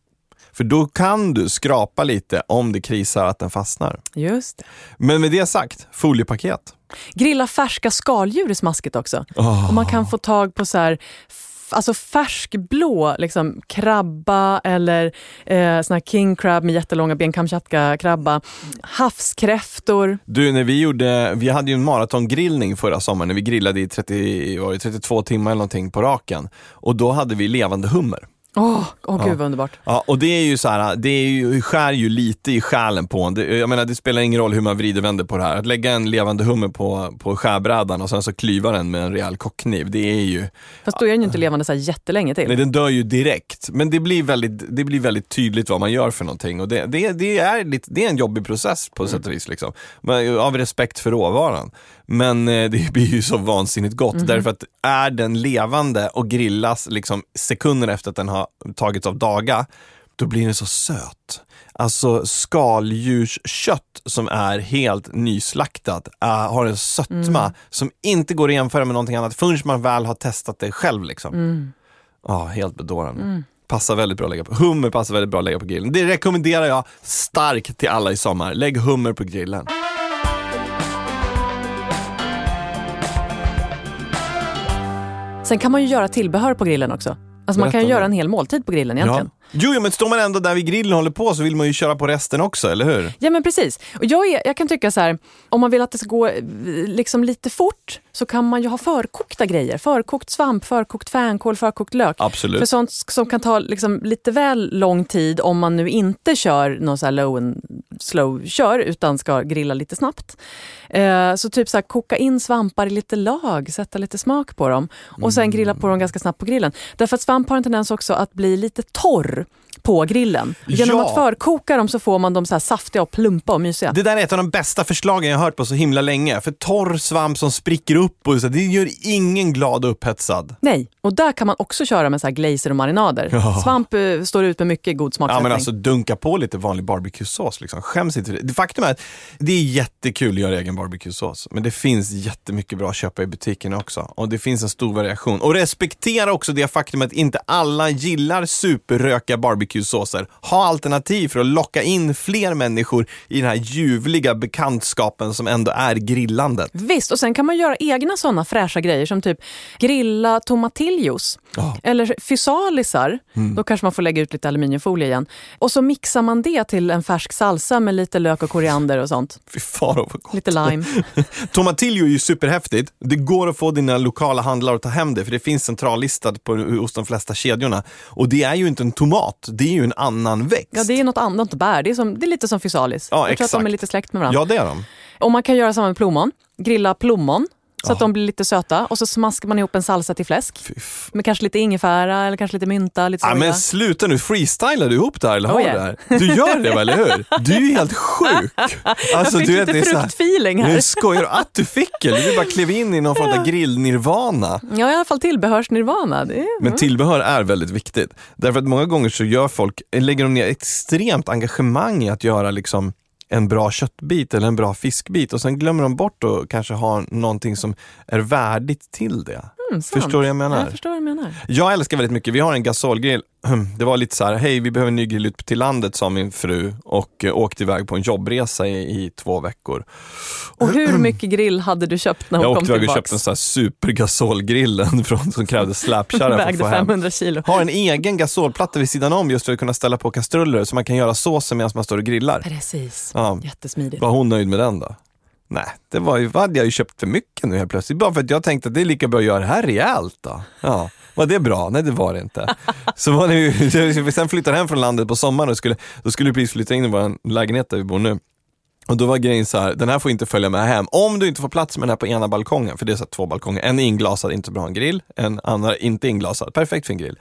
För då kan du skrapa lite om det krisar att den fastnar. Just det. Men med det sagt, foliepaket. Grilla färska skaldjur är smaskigt också. Och man kan få tag på så här, alltså färskblå liksom, krabba eller eh, sån här king crab med jättelånga ben, kamchatka-krabba. Havskräftor. Du, när vi gjorde, vi hade ju en maratongrillning förra sommaren när vi grillade i 30, var det 32 timmar eller någonting på raken. Och då hade vi levande hummer. Åh, åh gud vad underbart. Ja, och det är ju så här, det är ju, skär ju lite i själen på en. Det, jag menar, det spelar ingen roll hur man vrider och vänder på det här. Att lägga en levande hummer på, på skärbrädan och sen så klyva den med en rejäl kockkniv, det är ju, Fast då är den ju inte levande så här jättelänge till. nej den dör ju direkt. Men det blir väldigt, det blir väldigt tydligt vad man gör för någonting och det, det, det, är, lite, det är en jobbig process på sätt och vis. Liksom. Men, av respekt för råvaran. Men eh, det blir ju så vansinnigt gott därför att är den levande och grillas liksom sekunder efter att den har tagits av daga, då blir den så söt. Alltså skaldjurskött som är helt nyslaktat äh, har en sötma som inte går att jämföra med någonting annat förrän man väl har testat det själv. Liksom. Ja, helt bedårande. Passar väldigt bra att lägga på. Hummer passar väldigt bra att lägga på grillen. Det rekommenderar jag starkt till alla i sommar. Lägg hummer på grillen. Sen kan man ju göra tillbehör på grillen också. Alltså man kan ju göra en hel måltid på grillen egentligen. Jo, jo, men står man ändå där vid grillen och håller på så vill man ju köra på resten också, eller hur? Ja men precis. Och jag, är, jag kan tycka så här, om man vill att det ska gå eh, liksom lite fort så kan man ju ha förkokta grejer. Förkokt svamp, förkokt fänkål, förkokt lök. Absolut. För sånt som kan ta liksom lite väl lång tid om man nu inte kör någon så här low and slow kör utan ska grilla lite snabbt. Eh, så typ så här, koka in svampar i lite lag, sätta lite smak på dem och sen grilla på dem ganska snabbt på grillen. Därför att svamp har en tendens också att bli lite torr på grillen. Genom Ja. att förkoka dem så får man dem så här saftiga och plumpa och mysiga. Det där är ett av de bästa förslagen jag har hört på så himla länge. För torr svamp som spricker upp, och så, det gör ingen glad och upphetsad. Nej, och där kan man också köra med så här glazer och marinader. Ja. Svamp eh, står ut med mycket god Ja smaksättning. men alltså dunka på lite vanlig barbecuesås liksom. Skäms inte för det. Faktum är att det är jättekul att göra egen barbecuesås. Men det finns jättemycket bra att köpa i butiken också. Och det finns en stor variation. Och respektera också det faktum att inte alla gillar superrökiga barbecuesåser. Ha alternativ för att locka in fler människor i den här ljuvliga bekantskapen som ändå är grillandet. Visst, och sen kan man göra egna såna fräscha grejer som typ grilla tomatillos Ja. eller fysalisar. Då kanske man får lägga ut lite aluminiumfolie igen. Och så mixar man det till en färsk salsa med lite lök och koriander och sånt. Fy faro vad gott. Lite lime. Tomatillo är ju superhäftigt. Det går att få dina lokala handlare att ta hem det för det finns centrallistat på, hos de flesta kedjorna. Och det är ju inte en tomat, det är ju en annan växt. Ja, det är något annat bär. Det är, som, det är lite som fysalis. Ja, Jag tror att de exakt. är lite släkt med varandra. Ja, det är de. Och man kan göra samma med plommon. Grilla plommon så att de blir lite söta. Och så smaskar man ihop en salsa till fläsk. Fy f- Med kanske lite ingefära eller kanske lite mynta, lite Ja, soja. men sluta nu, freestylar du ihop det här eller Oh, har yeah. du det här? Du gör det väl, eller hur? Du är ju helt sjuk. Alltså, jag fick du vet, lite det fruktfeeling här. Nu skojar du att du fick eller? Du bara klev in i någon form av grillnirvana. Ja, i alla fall tillbehörsnirvana. Det är... Men tillbehör är väldigt viktigt. Därför att många gånger så gör folk, lägger de ner extremt engagemang i att göra liksom en bra köttbit eller en bra fiskbit och sen glömmer de bort att kanske ha någonting som är värdigt till det. Mm. Förstår du vad jag menar? Jag förstår vad du menar. Jag älskar väldigt mycket, vi har en gasolgrill. Det var lite så här, hej vi behöver en ny grill ut till landet sa min fru och eh, åkte iväg på en jobbresa i, i två veckor. Och hur mycket grill hade du köpt när hon Jag kom åkte iväg och köpte en sån här supergasolgrillen från, som krävde släpkärra för att få hem. 500 kilo. Har en egen gasolplatta vid sidan om just för att kunna ställa på kastruller så man kan göra såsen medan man står och grillar. Precis. Ja. Jättesmidigt. Var hon nöjd med den då? Nej, det var ju, vad hade jag ju köpt för mycket nu helt plötsligt. Bara för att jag tänkte att det är lika bra att göra det här rejält då. Ja, var det bra? Nej det var det inte. Så var det ju, vi sen flyttade hem från landet på sommaren och skulle, då skulle vi precis flytta in i vår lägenhet där vi bor nu. Och då var grejen så här, den här får inte följa med hem. Om du inte får plats med den här på ena balkongen, för det är så två balkonger. En inglasad, inte så bra en grill. En annan inte inglasad, perfekt för en grill.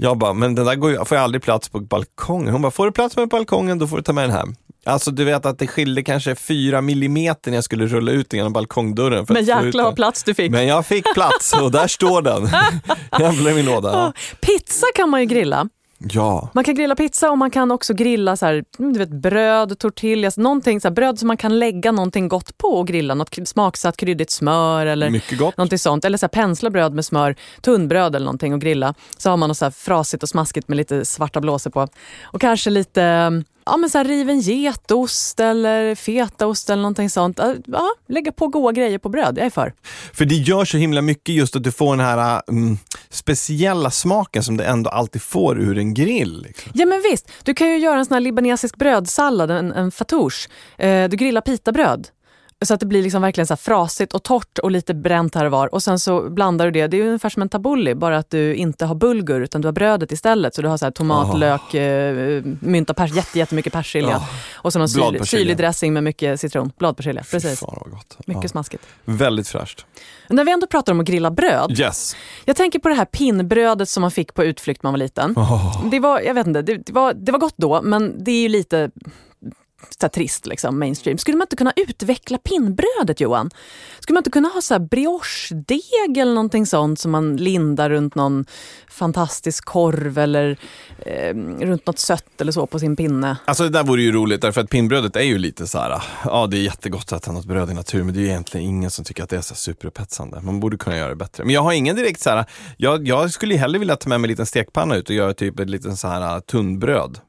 Jag bara, men den där går ju, får jag aldrig plats på balkongen? Hon bara, får du plats med balkongen då får du ta med den hem. Alltså du vet att det skilde kanske fyra millimeter när jag skulle rulla ut genom balkongdörren. Men jäklar den. vad plats du fick. Men jag fick plats och där står den. Jävlar min låda. Ja. Pizza kan man ju grilla. Ja. Man kan grilla pizza och man kan också grilla så här, mm, du vet, bröd, tortillas, någonting så här, bröd som man kan lägga någonting gott på och grilla. Något smaksatt kryddigt smör eller Mycket gott. någonting sånt. Eller så här, pensla bröd med smör, tunnbröd eller någonting och grilla. Så har man något så här frasigt och smaskigt med lite svarta blåsor på. Och kanske lite ja, men så här, riven getost eller fetaost eller någonting sånt. Ja, lägga på goda grejer på bröd, jag är för. För det gör så himla mycket just att du får den här mm, speciella smaken som du ändå alltid får ur en grill. Liksom. Ja men visst, du kan ju göra en sån här libanesisk brödsallad, en, en fatouche. Eh, du grillar pitabröd. Så att det blir liksom verkligen så frasigt och torrt och lite bränt här och var. Och sen så blandar du det, det är ungefär som en tabbouleh, bara att du inte har bulgur utan du har brödet istället. Så du har så här tomat, Oh. lök, eh, mynta, pers, jätte, jättemycket persilja. Oh. Och så någon syrlig, syrlig dressing med mycket citron. Bladpersilja, precis. Fan. Mycket Ja. smaskigt. Väldigt fräscht. När vi ändå pratar om att grilla bröd. Yes. Jag tänker på det här pinnbrödet som man fick på utflykt när man var liten. Oh. Det var, jag vet inte, det, det, var, det var gott då, men det är ju lite så här trist, liksom, mainstream. Skulle man inte kunna utveckla pinnbrödet, Johan? Skulle man inte kunna ha så här brioche-deg eller någonting sånt som man lindar runt någon fantastisk korv eller eh, runt något sött eller så på sin pinne? Alltså det där vore ju roligt därför att pinnbrödet är ju lite så här, ja det är jättegott att äta något bröd i naturen men det är ju egentligen ingen som tycker att det är så superupphetsande. Man borde kunna göra det bättre. Men jag har ingen direkt så här, jag, jag skulle hellre vilja ta med mig en liten stekpanna ut och göra typ ett litet så här tunnbröd.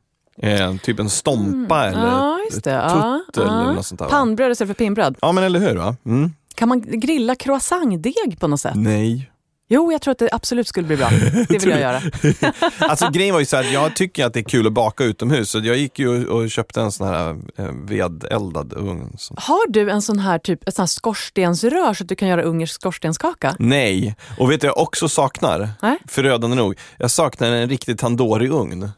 Eh, typ en stompa eller Mm. ja, just det. ett Ja, tutt eller något sånt där. va? Pannbröd istället för pinnbröd. Ja men eller hur va? Mm. Kan man grilla croissantdeg på något sätt? Nej. Jo, jag tror att det absolut skulle bli bra. Det vill jag göra. Alltså grejen var ju så här, jag tycker att det är kul att baka utomhus så jag gick ju och, köpte en sån här eh, vedeldad ugn. Har du en sån här typ ett sån här skorstensrör så att du kan göra ungersk skorstenskaka? Nej, och vet du jag också saknar? Nej. Förödande nog. Jag saknar en riktig tandoori-ugn.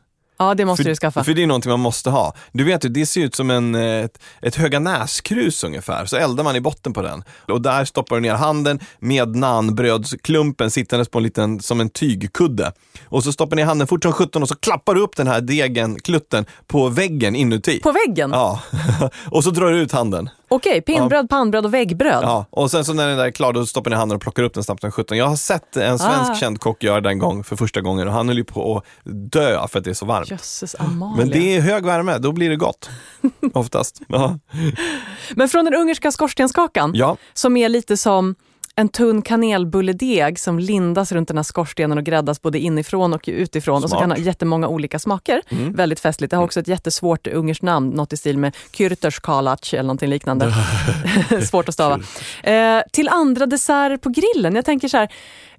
Ja, det måste för, du skaffa. För det är någonting man måste ha. Du vet ju, det ser ut som en, eh, ett, ett höga näskrus ungefär. Så eldar man i botten på den. Och där stoppar du ner handen med naanbrödsklumpen sittandes på en liten, som en tygkudde. Och så stoppar ner handen fort som sjutton och så klappar du upp den här degen, klutten, på väggen inuti. På väggen? Ja, och så drar du ut handen. Okej, pinnbröd, pannbröd och väggbröd. Ja, och sen så när den där är klar då stoppar ni handen och plockar upp den snabbt som 17. Jag har sett en svensk Ah. känd kock göra det en gång för första gången och han höll ju på att dö för att det är så varmt. Jösses Amalia. Men det är hög värme, då blir det gott. Oftast. Ja. Men från den ungerska skorstenskakan, ja. som är lite som en tunn kanelbulledeg som lindas runt den här skorstenen och gräddas både inifrån och utifrån. Och så Smart. kan ha jättemånga olika smaker. Väldigt festligt. Det har också ett jättesvårt ungerskt namn, något i stil med kyrtörs kalac eller någonting liknande. Svårt att stava. Eh, till andra desserter på grillen. Jag tänker så här,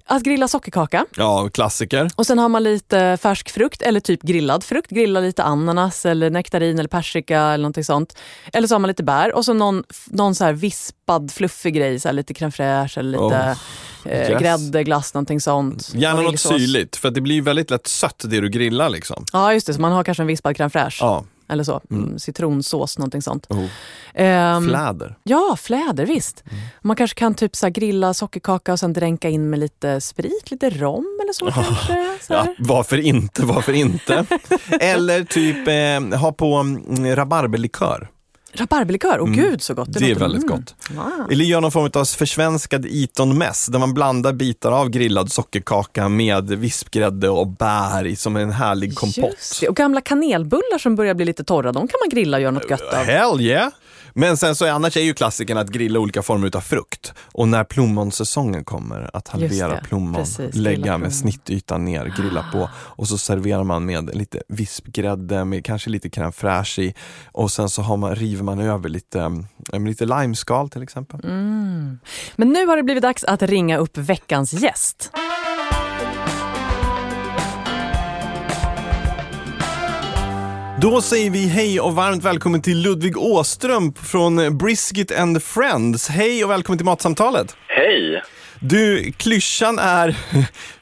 att grilla sockerkaka. Ja, klassiker. Och sen har man lite färsk frukt eller typ grillad frukt. Grilla lite ananas eller nektarin eller persika eller någonting sånt. Eller så har man lite bär och så någon, någon så här vispad fluffig grej. Så lite crème fraîche eller lite eh, yes. grädde, glass, någonting sånt. Gärna något syrligt, för det blir väldigt lätt sött det du grillar liksom. Ja, just det. Så man har kanske en vispad crème fraîche. Ja, Eller så. Mm. Citronsås, någonting sånt. oh. Ehm, fläder. Ja, fläder visst. Mm. Man kanske kan typ så grilla sockerkaka och sen dränka in med lite sprit, lite rom eller så kanske. Så Ja, varför inte, varför inte? Eller typ eh, ha på mm, rabarberlikör. Rabarberlikör, åh gud så gott. Mm. Det är väldigt Mm. gott. Wow. Eller gör någon form av försvenskad Eton mess där man blandar bitar av grillad sockerkaka med vispgrädde och bär i som en härlig kompott. Det. Och gamla kanelbullar som börjar bli lite torra, de kan man grilla och göra något gött av. Hell yeah! Men sen så är, annars är ju klassiken att grilla olika former av frukt. Och när plommonsäsongen kommer, att halvera det. plommon, Precis, lägga plommon. med snittytan ner, grilla på och så serverar man med lite vispgrädde med kanske lite crème fraîche i och sen så har man, river man över lite, eh, lite limeskal till exempel. Mm. Men nu har det blivit dags att ringa upp veckans gäst. Då säger vi hej och varmt välkommen till Ludvig Åström från Brisket and Friends. Hej och välkommen till Matsamtalet. Hej! Du, klyschan är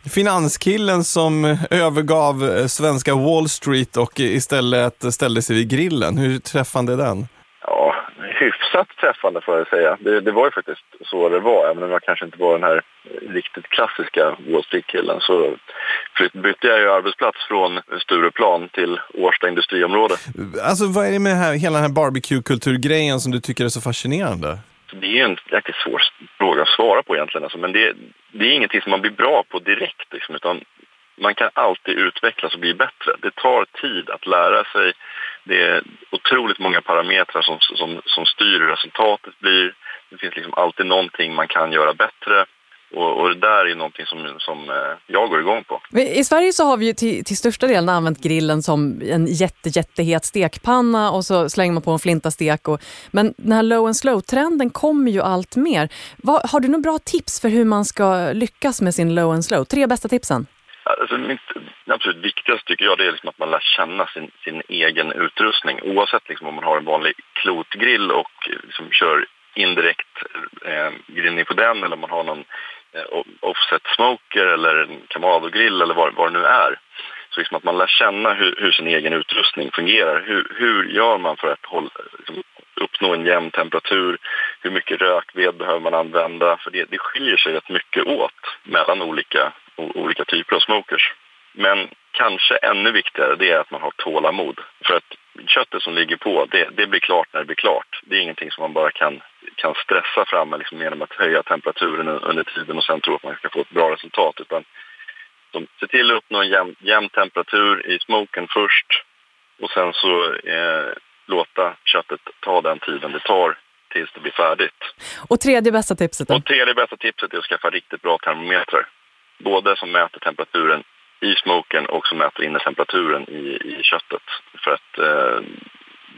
finanskillen som övergav svenska Wall Street och istället ställde sig vid grillen. Hur träffande är den? Hyfsat träffande får jag säga. Det, det var ju faktiskt så det var, även om jag kanske inte var den här riktigt klassiska Wall Street-killen så bytte jag ju arbetsplats från Stureplan till Årsta industriområde. Alltså vad är det med här, hela den här barbecue-kulturgrejen som du tycker är så fascinerande? Det är ju en jäkligt svår fråga att svara på egentligen, alltså, men det, det är ingenting som man blir bra på direkt, liksom, utan man kan alltid utvecklas och bli bättre. Det tar tid att lära sig. Det är otroligt många parametrar som, som, som styr hur resultatet blir. Det finns liksom alltid någonting man kan göra bättre. Och, och det där är någonting som, som eh, jag går igång på. I Sverige så har vi ju till, till största delen använt grillen som en jätte, jättehet stekpanna och så slänger man på en flintastek. Och, men den här low and slow-trenden kommer ju allt mer. Vad, har du några bra tips för hur man ska lyckas med sin low and slow? Tre bästa tipsen? Alltså, mitt absolut viktigaste tycker jag det är liksom att man lär känna sin, sin egen utrustning. Oavsett liksom om man har en vanlig klotgrill och liksom kör indirekt eh, grillning på den eller om man har någon eh, offset smoker eller en Kamado-grill eller vad, vad det nu är. Så liksom att man lär känna hur, hur sin egen utrustning fungerar. Hur, hur gör man för att hålla, liksom, uppnå en jämn temperatur? Hur mycket rökved behöver man använda? För det, det skiljer sig rätt mycket åt mellan olika, olika typer av smokers. Men kanske ännu viktigare det är att man har tålamod. För att köttet som ligger på, det, det blir klart när det blir klart. Det är ingenting som man bara kan, kan stressa fram liksom genom att höja temperaturen under tiden och sen tro att man ska få ett bra resultat. Utan de, se till att uppnå en jämn, jämn temperatur i smoken först och sen så eh, låta köttet ta den tiden det tar tills det blir färdigt. Och tredje bästa tipset då? Och tredje bästa tipset är att skaffa riktigt bra termometrar. Både som mäter temperaturen i smoken och som mäter innertemperaturen i, i köttet. För att eh,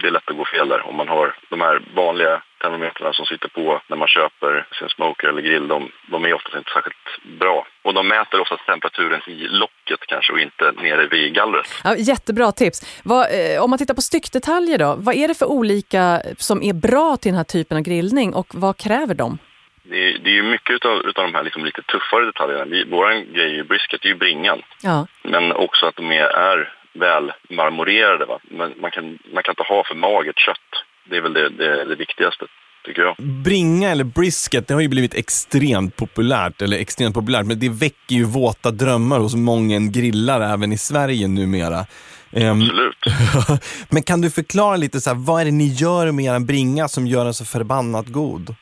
det är lätt att gå fel där. Om man har de här vanliga termometrarna som sitter på när man köper sin smoker eller grill, de, de är oftast inte särskilt bra. Och de mäter oftast temperaturen i locket kanske och inte nere vid gallret. Ja, jättebra tips. Vad, eh, om man tittar på styckdetaljer då, vad är det för olika som är bra till den här typen av grillning och vad kräver de? Det är, det är ju mycket utav, utav de här liksom lite tuffare detaljerna. Vi, vår grej i brisket är ju bringan. Ja. Men också att de är, är väl marmorerade. Va? Men man, kan, man kan inte ha för magert kött. Det är väl det, det, det viktigaste, tycker jag. Bringa eller brisket, det har ju blivit extremt populärt, eller extremt populärt, men det väcker ju våta drömmar hos många grillare även i Sverige numera. Ehm, Absolut. men kan du förklara lite så här, vad är det ni gör med er bringa som gör den så förbannat god?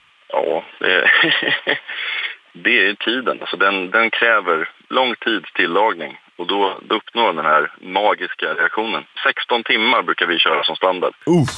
Det, är tiden. Alltså den, den kräver lång tids tillagning och då, då uppnår den här magiska reaktionen. 16 timmar brukar vi köra som standard. Uff.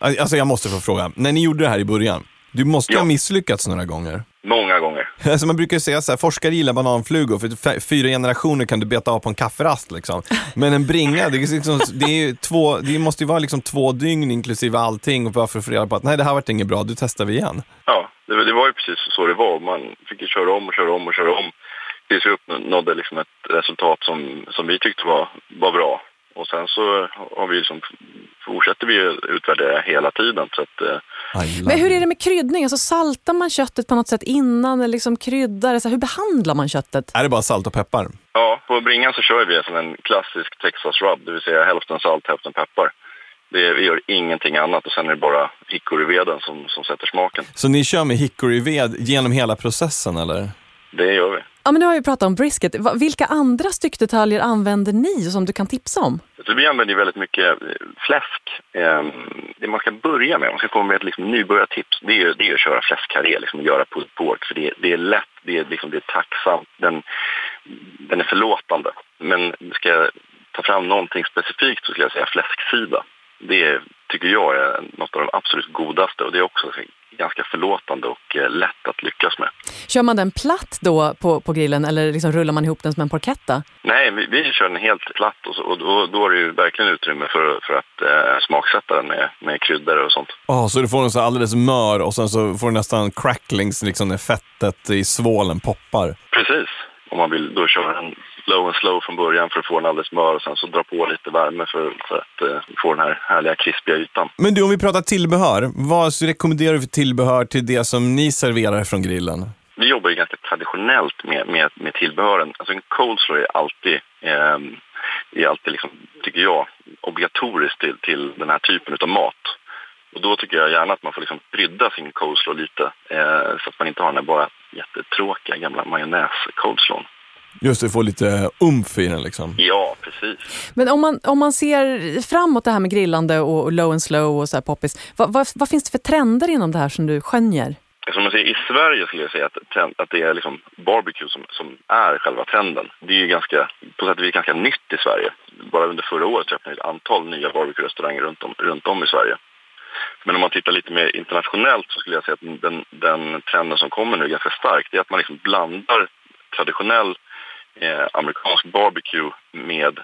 Alltså jag måste få fråga, när ni gjorde det här i början, du måste Ja. ha misslyckats några gånger. Många gånger. Alltså man brukar säga så här, forskare gillar bananflugor för fyra generationer kan du beta av på en kafferast liksom. Men en bringa, det, är liksom, det, är två, det måste ju vara liksom två dygn inklusive allting och bara för att få reda på att nej det här vart inget bra, du testar vi igen. Ja, det, det var ju precis så det var. Man fick ju köra om och köra om och köra om tills vi uppnådde liksom ett resultat som, som vi tyckte var, var bra. Och sen så har vi liksom, fortsätter vi utvärdera hela tiden. Så att, eh, Men hur är det med kryddning? Alltså, saltar man köttet på något sätt innan eller liksom kryddar? Så här, hur behandlar man köttet? Är det bara salt och peppar? ja, på bringan så kör vi som en klassisk Texas rub, det vill säga hälften salt, hälften peppar. Det, vi gör ingenting annat och sen är det bara hickoryveden som, som sätter smaken. Så ni kör med hickoryved genom hela processen eller? Det gör vi. Ja, men nu har vi pratat om brisket. Vilka andra styckdetaljer använder ni som du kan tipsa om? Så vi använder väldigt mycket eh, fläsk. Ehm, det man ska börja med, om man ska komma med ett liksom nybörjartips, det är, det är att köra fläskkarré, liksom göra pulled pork. För det, det är lätt, det är, liksom, det är tacksamt, den, den är förlåtande. Men ska jag ta fram någonting specifikt så skulle jag säga fläsksida. Det tycker jag är något av de absolut godaste och det är också ganska förlåtande och eh, lätt att lyckas med. Kör man den platt då på, på grillen eller liksom rullar man ihop den som en porchetta? Nej, vi, vi kör den helt platt och, så, och då, då är det ju verkligen utrymme för, för att eh, smaksätta den med, med kryddor och sånt. Ja, så du får den så alldeles mör och sen så får du nästan cracklings liksom när fettet i svålen poppar. Precis. Om man vill då köra en low and slow från början för att få den alldeles mör och sen så dra på lite värme för, för att eh, få den här härliga krispiga ytan. Men du, om vi pratar tillbehör, vad rekommenderar du för tillbehör till det som ni serverar från grillen? Vi jobbar ju ganska traditionellt med, med, med tillbehören. Alltså en coleslaw är alltid, eh, är alltid liksom, tycker jag, obligatoriskt till, till den här typen av mat. Och då tycker jag gärna att man får liksom krydda sin coleslaw lite eh, så att man inte har den här bara jättetråkiga gamla majonnäs-coleslawn. Just det, få lite umf i den liksom. Ja, precis. Men om man, om man ser framåt det här med grillande och, och low and slow och så här poppis, vad, vad, vad finns det för trender inom det här som du skönjer? Som man säger, I Sverige skulle jag säga att, trend- att det är liksom barbecue som, som är själva trenden. Det är ju ganska, på sätt och vis ganska nytt i Sverige. Bara under förra året öppnade ett antal nya barbecue-restauranger runt om, runt om i Sverige. Men om man tittar lite mer internationellt så skulle jag säga att den, den trenden som kommer nu ganska starkt är att man liksom blandar traditionell eh, amerikansk barbecue med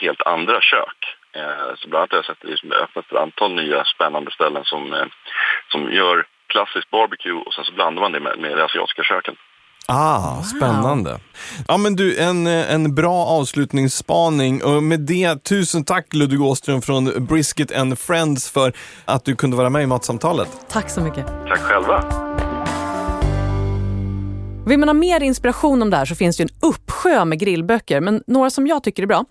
helt andra kök. Eh, så bland annat har jag sett det liksom öppnat ett antal nya spännande ställen som, eh, som gör klassisk barbecue och sen så blandar man det med, med det asiatiska köken. Ah, spännande. Ja men du, en, eh, en bra avslutningsspaning. Och med det, tusen tack Ludvig Åström från Brisket and Friends för att du kunde vara med i Matsamtalet. Tack så mycket. Tack själva! Vill man ha mer inspiration om det här så finns det en uppsjö med grillböcker, men några som jag tycker är bra.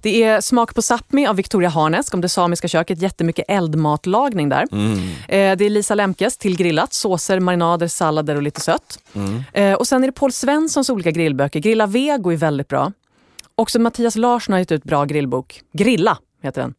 Det är Smak på Sápmi av Victoria Harnesk om det samiska köket, jättemycket eldmatlagning där. Eh, det är Lisa Lemkes till grillat, såser, marinader, sallader och lite sött. Eh, och sen är det Paul Svenssons olika grillböcker. Grilla Vego är väldigt bra. Också Mattias Larsson har gett ut bra grillbok. Grilla heter den.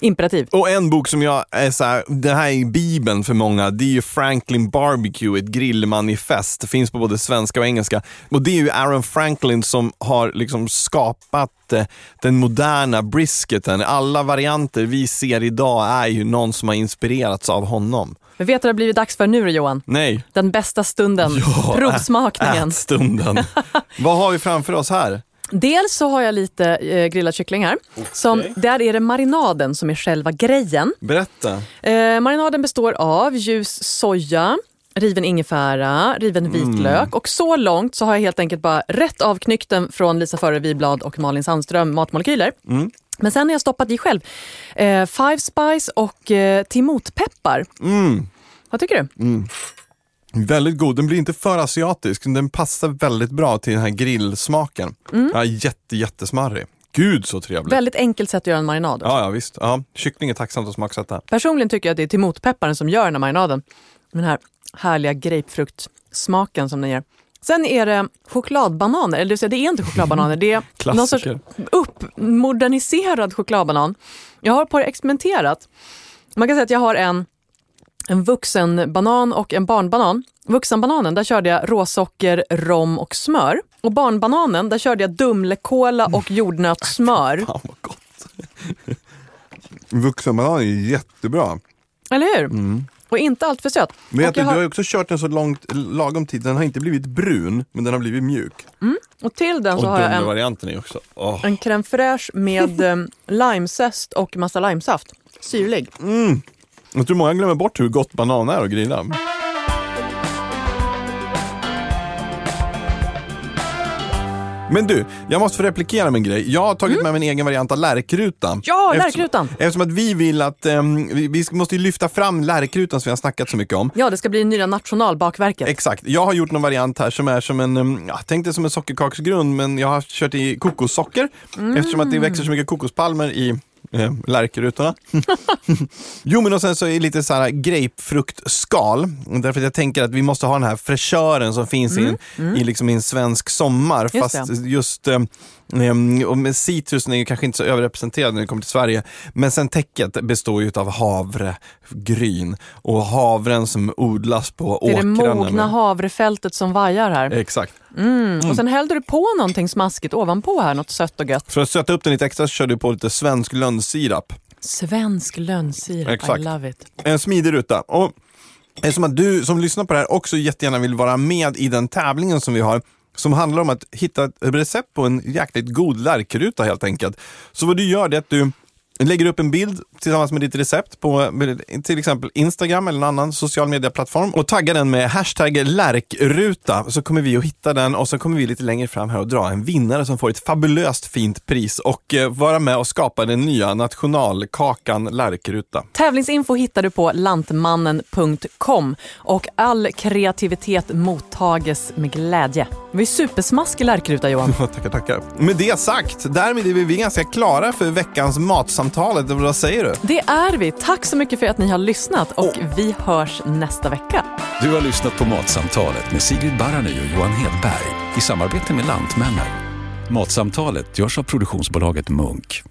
Imperativ. Och en bok som jag är så här, det här är bibeln för många, det är ju Franklin Barbecue, ett grillmanifest. Det finns på både svenska och engelska. Och det är ju Aaron Franklin som har liksom skapat eh, den moderna brisketen. Alla varianter vi ser idag är ju någon som har inspirerats av honom. Men vet du vad det har blivit dags för nu då, Johan? Nej. Den bästa stunden. Ja, Provsmakningen. Ätstunden. Vad har vi framför oss här? Dels så har jag lite eh, grillad kyckling här. Som, där är det marinaden som är själva grejen. Berätta. Eh, marinaden består av ljus soja, riven ingefära, riven vitlök och så långt så har jag helt enkelt bara rätt avknyckt den från Lisa Före Wiblad och Malin Sandström Matmolekyler. Men sen har jag stoppat i själv eh, Five Spice och eh, timotpeppar. Vad tycker du? Väldigt god. Den blir inte för asiatisk. Den passar väldigt bra till den här grillsmaken. Ja, jätte, jättesmarrig. Gud så trevligt. Väldigt enkelt sätt att göra en marinad. Ja, ja visst. Ja, kyckling är tacksamt att smaksätta. Personligen tycker jag att det är timotpepparen som gör den här marinaden. Den här härliga grapefruktsmaken som den ger. Sen är det chokladbananer, eller det vill säga, det är inte chokladbananer, det är någon sorts uppmoderniserad chokladbanan. Jag har på det experimenterat. Man kan säga att jag har en, en vuxenbanan och en barnbanan. Vuxenbananen, där körde jag råsocker, rom och smör. Och barnbananen, där körde jag dumlekola och jordnötssmör. Fan vad gott. Vuxenbanan är jättebra. Eller hur? Och inte allt för söt. Men och, du, jag du har har, ju också kört den så långt, lagom tid. Den har inte blivit brun, men den har blivit mjuk. och till den Och så har jag en, Dumle-varianten är också. Åh. en crème fraîche med eh, limezest och massa limesaft. Syrlig. Jag tror många glömmer bort hur gott banan är att grilla. Men du, jag måste få replikera en grej. Jag har tagit med min egen variant av lärkruta. Mm. Ja, Eftersom- lärkrutan! Eftersom att vi vill att, ehm, vi, vi måste lyfta fram lärkrutan som vi har snackat så mycket om. Ja, det ska bli nya nationalbakverket. Exakt. Jag har gjort någon variant här som är som en, ehm, ja, tänk dig som en sockerkaksgrund, men jag har kört i kokossocker. Eftersom att det växer så mycket kokospalmer i eh, lärkrutorna. jo, men och sen så är det lite så här grapefruktskal. Därför att jag tänker att vi måste ha den här fräschören som finns i, en, i, liksom i en svensk sommar. Mm, Just fast just eh, och med citrusen är ju kanske inte så överrepresenterad när det kommer till Sverige. Men sen täcket består ju av havregryn och havren som odlas på Det är det åkrarna. mogna med- havrefältet som vajar här. Exakt. Och sen hällde du på någonting smaskigt ovanpå här, något sött och gött. För att söta upp den lite extra så kör du på lite svensk lönnsirap. Svensk lönnsirap, Exakt. I love it. En smidig ruta. Och eftersom att du som lyssnar på det här också jättegärna vill vara med i den tävlingen som vi har, som handlar om att hitta ett recept på en jäkligt god lärkruta helt enkelt. Så vad du gör är att du lägger upp en bild tillsammans med ditt recept på till exempel Instagram eller en annan social media-plattform och taggar den med hashtag lärkruta så kommer vi att hitta den och så kommer vi lite längre fram här och dra en vinnare som får ett fabulöst fint pris och eh, vara med och skapa den nya nationalkakan lärkruta. Tävlingsinfo hittar du på lantmannen.com och all kreativitet mottages med glädje. Vi är supersmaskig lärkruta Johan. Tackar, tackar. Med det sagt, därmed är vi ganska klara för veckans matsamtalet. Vad säger du? Det är vi. Tack så mycket för att ni har lyssnat och vi hörs nästa vecka. Du har lyssnat på Matsamtalet med Sigrid Barany och Johan Hedberg i samarbete med Lantmännen. Matsamtalet görs av produktionsbolaget Munk.